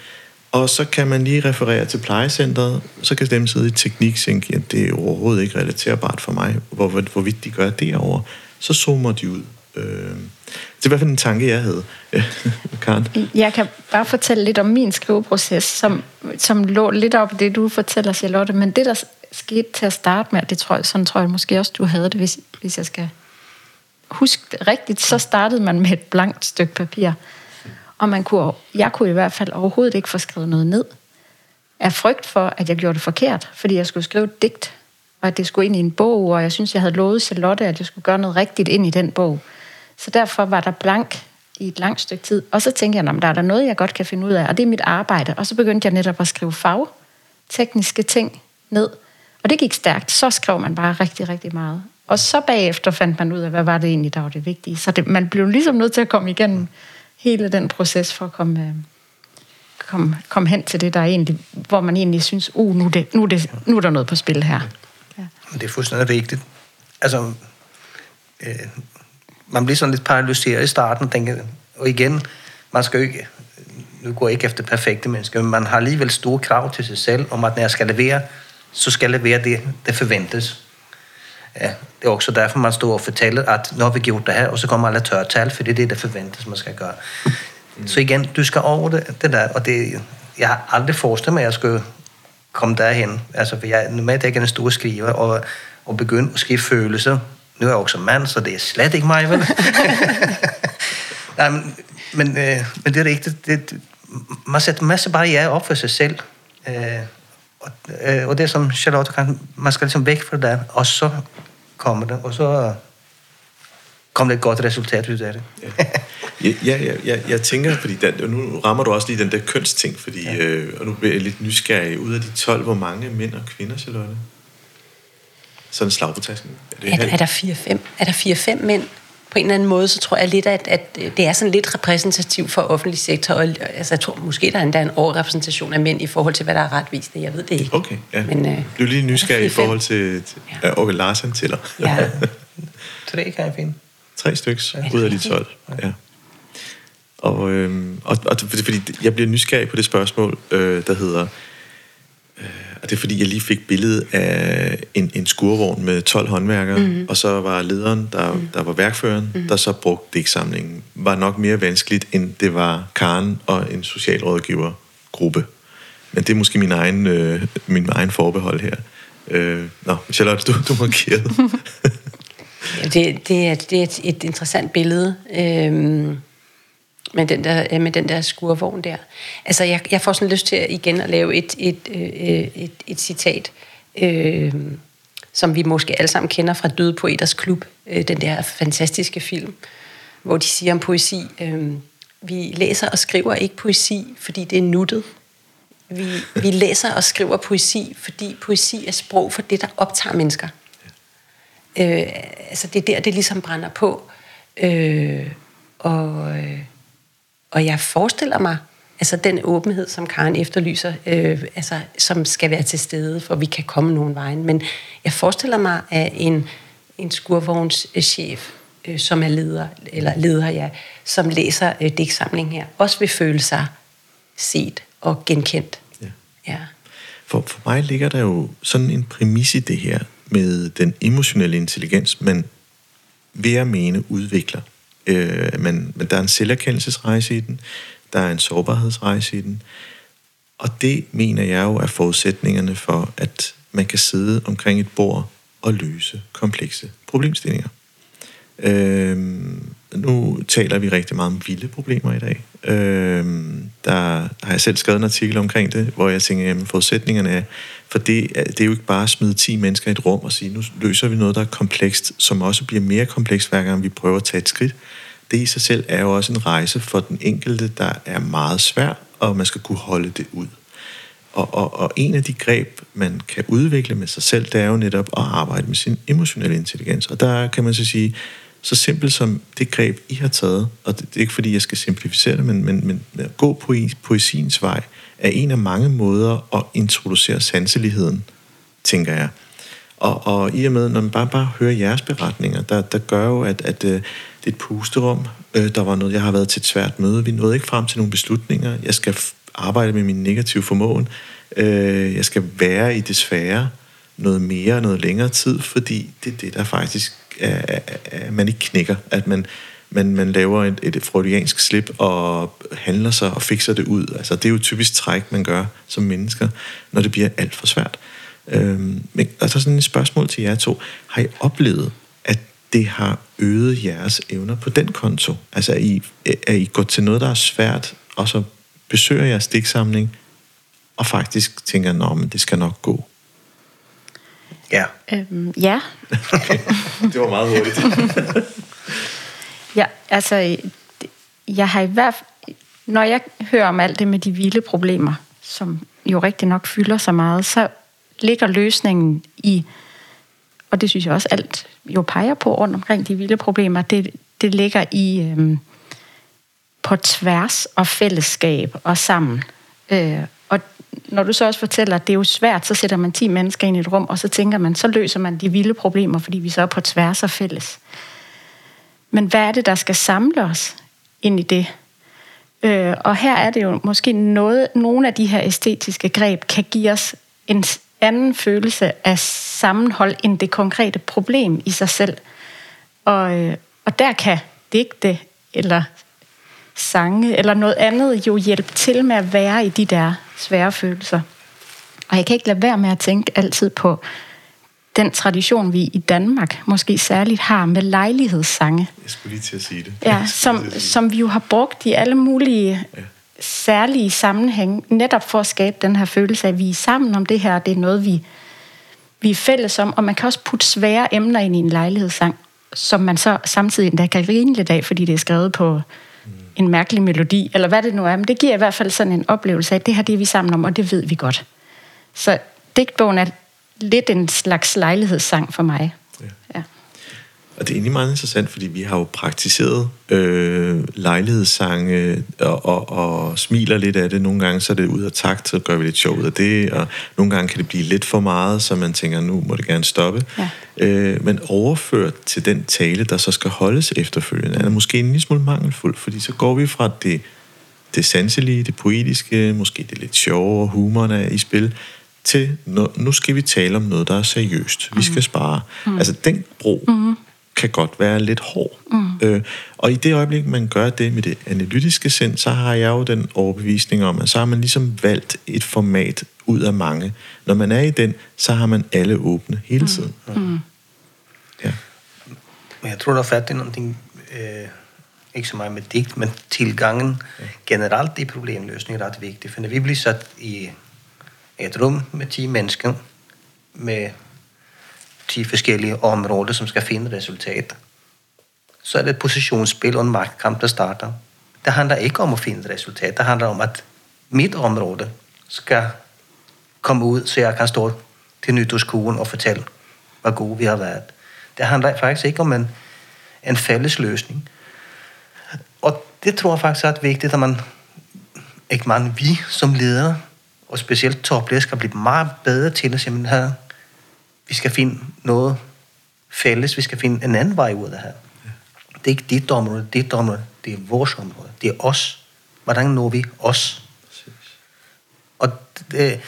Og så kan man lige referere til plejecentret, så kan dem sidde i teknik tænke, at det er overhovedet ikke relaterbart for mig, hvor, hvor, hvorvidt de gør det over. Så zoomer de ud. Øh, det er i hvert fald en tanke, jeg havde, Karen. Jeg kan bare fortælle lidt om min skriveproces, som, som lå lidt op i det, du fortæller, Charlotte. Men det, der skete til at starte med, det tror jeg, sådan tror jeg måske også, du havde det, hvis, hvis jeg skal huske det rigtigt, så startede man med et blankt stykke papir. Og man kunne, jeg kunne i hvert fald overhovedet ikke få skrevet noget ned. Af frygt for, at jeg gjorde det forkert, fordi jeg skulle skrive et digt, og at det skulle ind i en bog, og jeg synes, jeg havde lovet Charlotte, at jeg skulle gøre noget rigtigt ind i den bog. Så derfor var der blank i et langt stykke tid. Og så tænkte jeg, at der er der noget, jeg godt kan finde ud af, og det er mit arbejde. Og så begyndte jeg netop at skrive fagtekniske ting ned. Og det gik stærkt. Så skrev man bare rigtig, rigtig meget. Og så bagefter fandt man ud af, hvad var det egentlig, der var det vigtige. Så det, man blev ligesom nødt til at komme igennem hele den proces for at komme, øh, komme, komme hen til det, der er egentlig, hvor man egentlig synes, uh, nu, det, nu, det, nu er der noget på spil her. Ja. Det er fuldstændig rigtigt. Altså, øh, man bliver sådan lidt paralyseret i starten og tænker, og igen, man skal jo ikke, nu går jeg ikke efter perfekte mennesker, men man har alligevel store krav til sig selv, om at når jeg skal levere, så skal jeg levere det, der forventes. Ja, det er også derfor, man står og fortæller, at nu har vi gjort det her, og så kommer alle tørre tal, for det er det, der forventes, man skal gøre. Mm. Så igen, du skal over det, det der, og det, jeg har aldrig forestillet mig, at jeg skulle komme derhen. Altså, for jeg normalt ikke er en stor skriver, og, og begynde at skrive følelser. Nu er jeg også mand, så det er slet ikke mig, vel? Nej, men, men, øh, men det er rigtigt. Det, man sætter masser barriere op for sig selv. Øh, og, øh, og det er som Charlotte kan, man skal ligesom væk fra det, og så kommer det, og så kommer det et godt resultat ud af det. ja, ja, ja, ja jeg tænker, fordi den, nu rammer du også lige den der kønsting, fordi, ja. øh, og nu bliver jeg lidt nysgerrig. Ud af de 12, hvor mange mænd og kvinder, Charlotte? Sådan en slag på tasken. Er, det er, er der 4-5 er der 4-5 mænd? På en eller anden måde, så tror jeg lidt, at, at det er sådan lidt repræsentativt for offentlig sektor. Og, altså, jeg tror måske, der er endda en overrepræsentation af mænd i forhold til, hvad der er retvist. Jeg ved det ikke. Okay, ja. Men, øh, du er lige nysgerrig i forhold til, til ja. ja, Larsen tæller. Ja. Tre kan jeg finde. Tre styks ja. ud af de 12. Ja. Og, øhm, og, og fordi jeg bliver nysgerrig på det spørgsmål, øh, der hedder, øh, og det er fordi, jeg lige fik billedet af en, en skurvogn med 12 håndværkere, mm-hmm. og så var lederen, der, mm. der var værkføreren, mm-hmm. der så brugte digtsamlingen, var nok mere vanskeligt, end det var Karen og en socialrådgivergruppe. Men det er måske min egen, øh, min egen forbehold her. Øh, nå, Charlotte, du, du markerede. det, det, er, det er et, et interessant billede. Øhm med den der, øh, med den der skurvogn der. Altså, jeg, jeg får sådan lyst til at igen at lave et, et, et, et, et citat, øh, som vi måske alle sammen kender fra Døde Poeters Klub, øh, den der fantastiske film, hvor de siger om poesi, øh, vi læser og skriver ikke poesi, fordi det er nuttet. Vi, vi læser og skriver poesi, fordi poesi er sprog for det, der optager mennesker. Øh, altså, det er der, det ligesom brænder på. Øh, og... Øh, og jeg forestiller mig, altså den åbenhed, som Karen efterlyser, øh, altså, som skal være til stede, for vi kan komme nogen vejen. Men jeg forestiller mig, at en, en skurvognschef, øh, som er leder, eller leder, ja, som læser øh, digtsamlingen her, også vil føle sig set og genkendt. Ja. ja. For, for mig ligger der jo sådan en præmis i det her med den emotionelle intelligens, man ved at mene udvikler Øh, men, men der er en selverkendelsesrejse i den, der er en sårbarhedsrejse i den, og det mener jeg jo er forudsætningerne for, at man kan sidde omkring et bord og løse komplekse problemstillinger. Øh, nu taler vi rigtig meget om vilde problemer i dag. Øh, der har jeg selv skrevet en artikel omkring det, hvor jeg tænker, at forudsætningerne er, for det, det er jo ikke bare at smide 10 mennesker i et rum og sige, nu løser vi noget, der er komplekst, som også bliver mere komplekst, hver gang vi prøver at tage et skridt. Det i sig selv er jo også en rejse for den enkelte, der er meget svær, og man skal kunne holde det ud. Og, og, og en af de greb, man kan udvikle med sig selv, det er jo netop at arbejde med sin emotionelle intelligens. Og der kan man så sige, så simpelt som det greb, I har taget, og det, det er ikke fordi, jeg skal simplificere det, men, men, men at gå på poesiens vej, er en af mange måder at introducere sanseligheden, tænker jeg. Og, og i og med, når man bare, bare hører jeres beretninger, der, der gør jo, at, at øh, det er et pusterum. Øh, der var noget, jeg har været til et svært møde. Vi nåede ikke frem til nogle beslutninger. Jeg skal arbejde med min negative formåen. Øh, jeg skal være i det svære noget mere, noget længere tid, fordi det er det, der faktisk er, at man ikke knækker, at man, man, man laver et, et freudiansk slip og handler sig og fikser det ud. Altså, det er jo typisk træk, man gør som mennesker, når det bliver alt for svært. Øhm, men altså sådan et spørgsmål til jer to. Har I oplevet, at det har øget jeres evner på den konto? Altså, er I, er I gået til noget, der er svært, og så besøger jeres stiksamling, og faktisk tænker, at det skal nok gå? Ja. Øhm, ja. det var meget hurtigt. ja, altså, jeg har i hvert fald, når jeg hører om alt det med de vilde problemer, som jo rigtig nok fylder så meget, så ligger løsningen i, og det synes jeg også alt jo peger på rundt omkring de vilde problemer, det, det ligger i øhm, på tværs og fællesskab og sammen. Øh, når du så også fortæller, at det er jo svært, så sætter man 10 mennesker ind i et rum, og så tænker man, så løser man de vilde problemer, fordi vi så er på tværs og fælles. Men hvad er det, der skal samle os ind i det? Øh, og her er det jo måske noget, nogle af de her æstetiske greb kan give os en anden følelse af sammenhold end det konkrete problem i sig selv. Og, øh, og der kan digte eller sange eller noget andet jo hjælpe til med at være i de der svære følelser. Og jeg kan ikke lade være med at tænke altid på den tradition, vi i Danmark måske særligt har med lejlighedssange. Jeg skulle lige til at sige det. Ja, som, som vi jo har brugt i alle mulige ja. særlige sammenhæng, netop for at skabe den her følelse af, at vi er sammen om det her, det er noget, vi, vi er fælles om, og man kan også putte svære emner ind i en lejlighedssang, som man så samtidig endda kan grine lidt af, fordi det er skrevet på en mærkelig melodi, eller hvad det nu er, men det giver i hvert fald sådan en oplevelse af, at det her det er vi sammen om, og det ved vi godt. Så digtbogen er lidt en slags lejlighedssang for mig. Ja. ja. Og det er egentlig meget interessant, fordi vi har jo praktiseret øh, lejlighedssange og, og, og smiler lidt af det. Nogle gange så er det ud af takt, så gør vi lidt sjov ud af det, og nogle gange kan det blive lidt for meget, så man tænker, nu må det gerne stoppe. Ja. Øh, men overført til den tale, der så skal holdes efterfølgende, er måske en lille smule mangelfuld, fordi så går vi fra det, det sanselige, det poetiske, måske det lidt sjove og humoren er i spil, til nu skal vi tale om noget, der er seriøst. Vi skal mm. spare. Mm. Altså den bro, mm kan godt være lidt hård. Mm. Øh, og i det øjeblik, man gør det med det analytiske sind, så har jeg jo den overbevisning om, at så har man ligesom valgt et format ud af mange. Når man er i den, så har man alle åbne hele mm. tiden. Mm. Mm. Ja. Men jeg tror, der er fat i noget, øh, ikke så meget med digt, men tilgangen ja. generelt i problemløsning er ret vigtigt. For når vi bliver sat i et rum med 10 mennesker, med de forskellige områder, som skal finde resultat, så er det et positionsspil og en magtkamp, der starter. Det handler ikke om at finde resultat. Det handler om, at mit område skal komme ud, så jeg kan stå til nytårskolen og fortælle, hvor gode vi har været. Det handler faktisk ikke om en, en fælles løsning. Og det tror jeg faktisk er vigtigt, at man, ikke man, vi som ledere, og specielt topledere, skal blive meget bedre til at sige, her, vi skal finde noget fælles, vi skal finde en anden vej ud af det her. Det er ikke dit område, dit område, det er vores område, det er os. Hvordan når vi os? Og det, det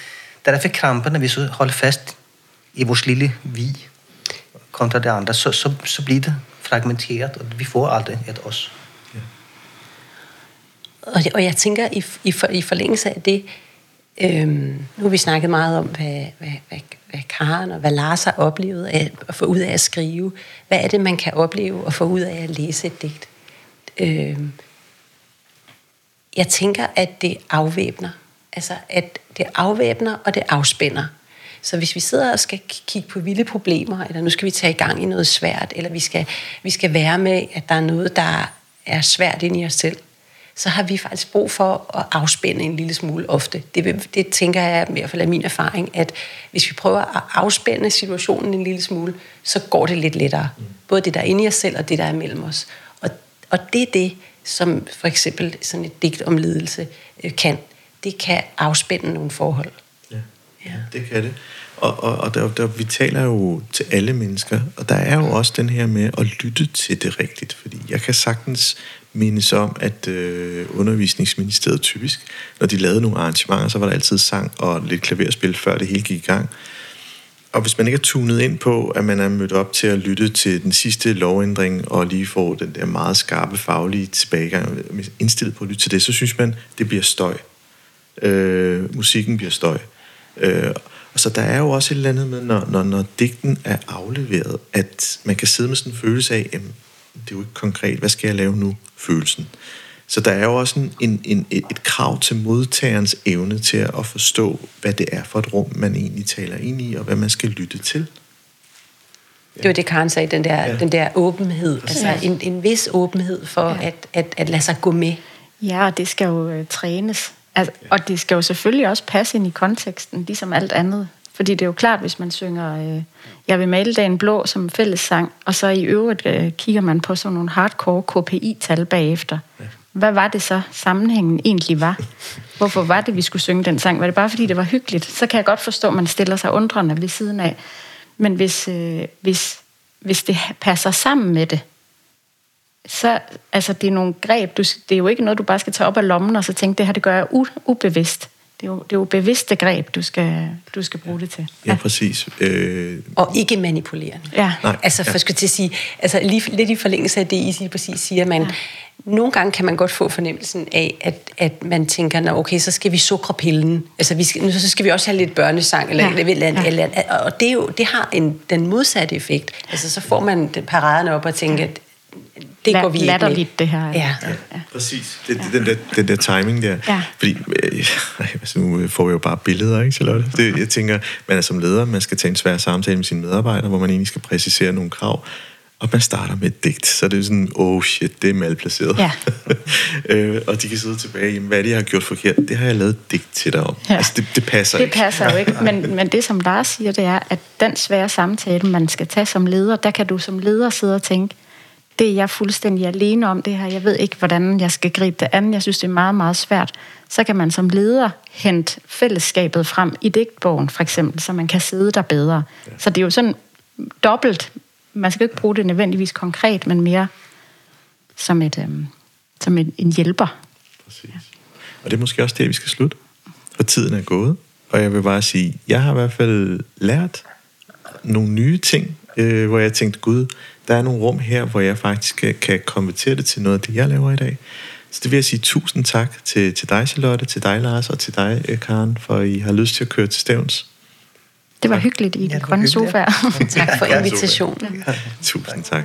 er derfor krampen, når vi så holder fast i vores lille vi kontra det andre, så, så, så bliver det fragmenteret, og vi får aldrig et os. Ja. Og, og jeg tænker, i, i, for, i forlængelse af det, øhm, nu har vi snakket meget om, hvad, hvad, hvad Karen og hvad Lars har oplevet af, at få ud af at skrive. Hvad er det, man kan opleve og få ud af at læse et digt? Øh, jeg tænker, at det afvæbner. Altså, at det afvæbner, og det afspænder. Så hvis vi sidder og skal kigge på vilde problemer, eller nu skal vi tage i gang i noget svært, eller vi skal, vi skal være med, at der er noget, der er svært ind i os selv, så har vi faktisk brug for at afspænde en lille smule ofte. Det, det tænker jeg i hvert fald af min erfaring, at hvis vi prøver at afspænde situationen en lille smule, så går det lidt lettere. Både det, der er inde i os selv, og det, der er mellem os. Og, og det er det, som for eksempel sådan et digt om lidelse øh, kan. Det kan afspænde nogle forhold. Ja, ja. det kan det. Og, og, og der, der, vi taler jo til alle mennesker, og der er jo også den her med at lytte til det rigtigt. Fordi jeg kan sagtens mindes om, at øh, undervisningsministeriet typisk, når de lavede nogle arrangementer, så var der altid sang og lidt klaverspil, før det hele gik i gang. Og hvis man ikke er tunet ind på, at man er mødt op til at lytte til den sidste lovændring, og lige få den der meget skarpe faglige tilbagegang, indstillet på at lytte til det, så synes man, det bliver støj. Øh, musikken bliver støj. Øh, og så der er jo også et eller andet med, når, når, når digten er afleveret, at man kan sidde med sådan en følelse af, jamen, det er jo ikke konkret, hvad skal jeg lave nu, følelsen. Så der er jo også en, en, en, et krav til modtagerens evne til at forstå, hvad det er for et rum, man egentlig taler ind i, og hvad man skal lytte til. Det var det, Karen sagde, den der, ja. den der åbenhed. Altså Ja. en, en vis åbenhed for Ja. at, at, at lade sig gå med. Ja, og det skal jo øh, trænes. Altså, og det skal jo selvfølgelig også passe ind i konteksten, ligesom alt andet. Fordi det er jo klart, hvis man synger øh, Jeg vil male dagen blå som fællessang, og så i øvrigt øh, kigger man på sådan nogle hardcore KPI-tal bagefter. Hvad var det så, sammenhængen egentlig var? Hvorfor var det, vi skulle synge den sang? Var det bare, fordi det var hyggeligt? Så kan jeg godt forstå, at man stiller sig undrende ved siden af. Men hvis, øh, hvis, hvis det passer sammen med det, så altså, det er nogle greb. Du, det er jo ikke noget, du bare skal tage op af lommen og så tænke, det her det gør jeg u, ubevidst. Det er, jo, det er jo bevidste greb, du skal, du skal bruge det til. Ja, præcis. Øh, Og ikke manipulerende. Ja. Nej, Altså, for ja. ja. skal til at sige, altså lige, lidt i forlængelse af det, I lige præcis siger, man, ja. nogle gange kan man godt få fornemmelsen af, at, at man tænker, Nå, okay, så skal vi sukre pillen. Altså, vi skal, nu, så skal vi også have lidt børnesang, eller, Ja. ja. eller, eller, Ja. eller, og det, er jo, det har en, den modsatte effekt. Altså, så får man den paraderne op og tænker, at det La- går vi ikke med. det her. Ja. Ja, præcis. Det, det, den, der, den der timing der. Ja. Fordi, øh, altså, nu får vi jo bare billeder, ikke, Charlotte? Det, jeg tænker, man er som leder, man skal tage en svær samtale med sine medarbejdere, hvor man egentlig skal præcisere nogle krav. Og man starter med et digt, så det er sådan, oh shit, det er malplaceret. Ja. øh, og de kan sidde tilbage, jamen, hvad er det, jeg har gjort forkert? Det har jeg lavet et digt til dig om. Ja. Altså, det, det passer Det ikke. passer jo ikke. Men, men det, som Lars siger, det er, at den svære samtale, man skal tage som leder, der kan du som leder sidde og tænke, det er jeg fuldstændig alene om det her. Jeg ved ikke, hvordan jeg skal gribe det an. Jeg synes, det er meget, meget svært. Så kan man som leder hente fællesskabet frem i digtbogen, for eksempel, så man kan sidde der bedre. Så det er jo sådan dobbelt. Man skal ikke bruge det nødvendigvis konkret, men mere som, et, øhm, som en, en hjælper. Præcis. Og det er måske også det, vi skal slutte. For tiden er gået. Og jeg vil bare sige, jeg har i hvert fald lært nogle nye ting, øh, hvor jeg tænkte, gud, der er nogle rum her, hvor jeg faktisk kan, kan konvertere det til noget af det, jeg laver i dag. Så det vil jeg sige tusind tak til, til dig, Charlotte, til dig, Lars, og til dig, øh, Karen, for at I har lyst til at køre til stævns. Det var hyggeligt i Ja, de det var grønne ja. sofaer. Tak for Ja, invitationen. Tusind tak.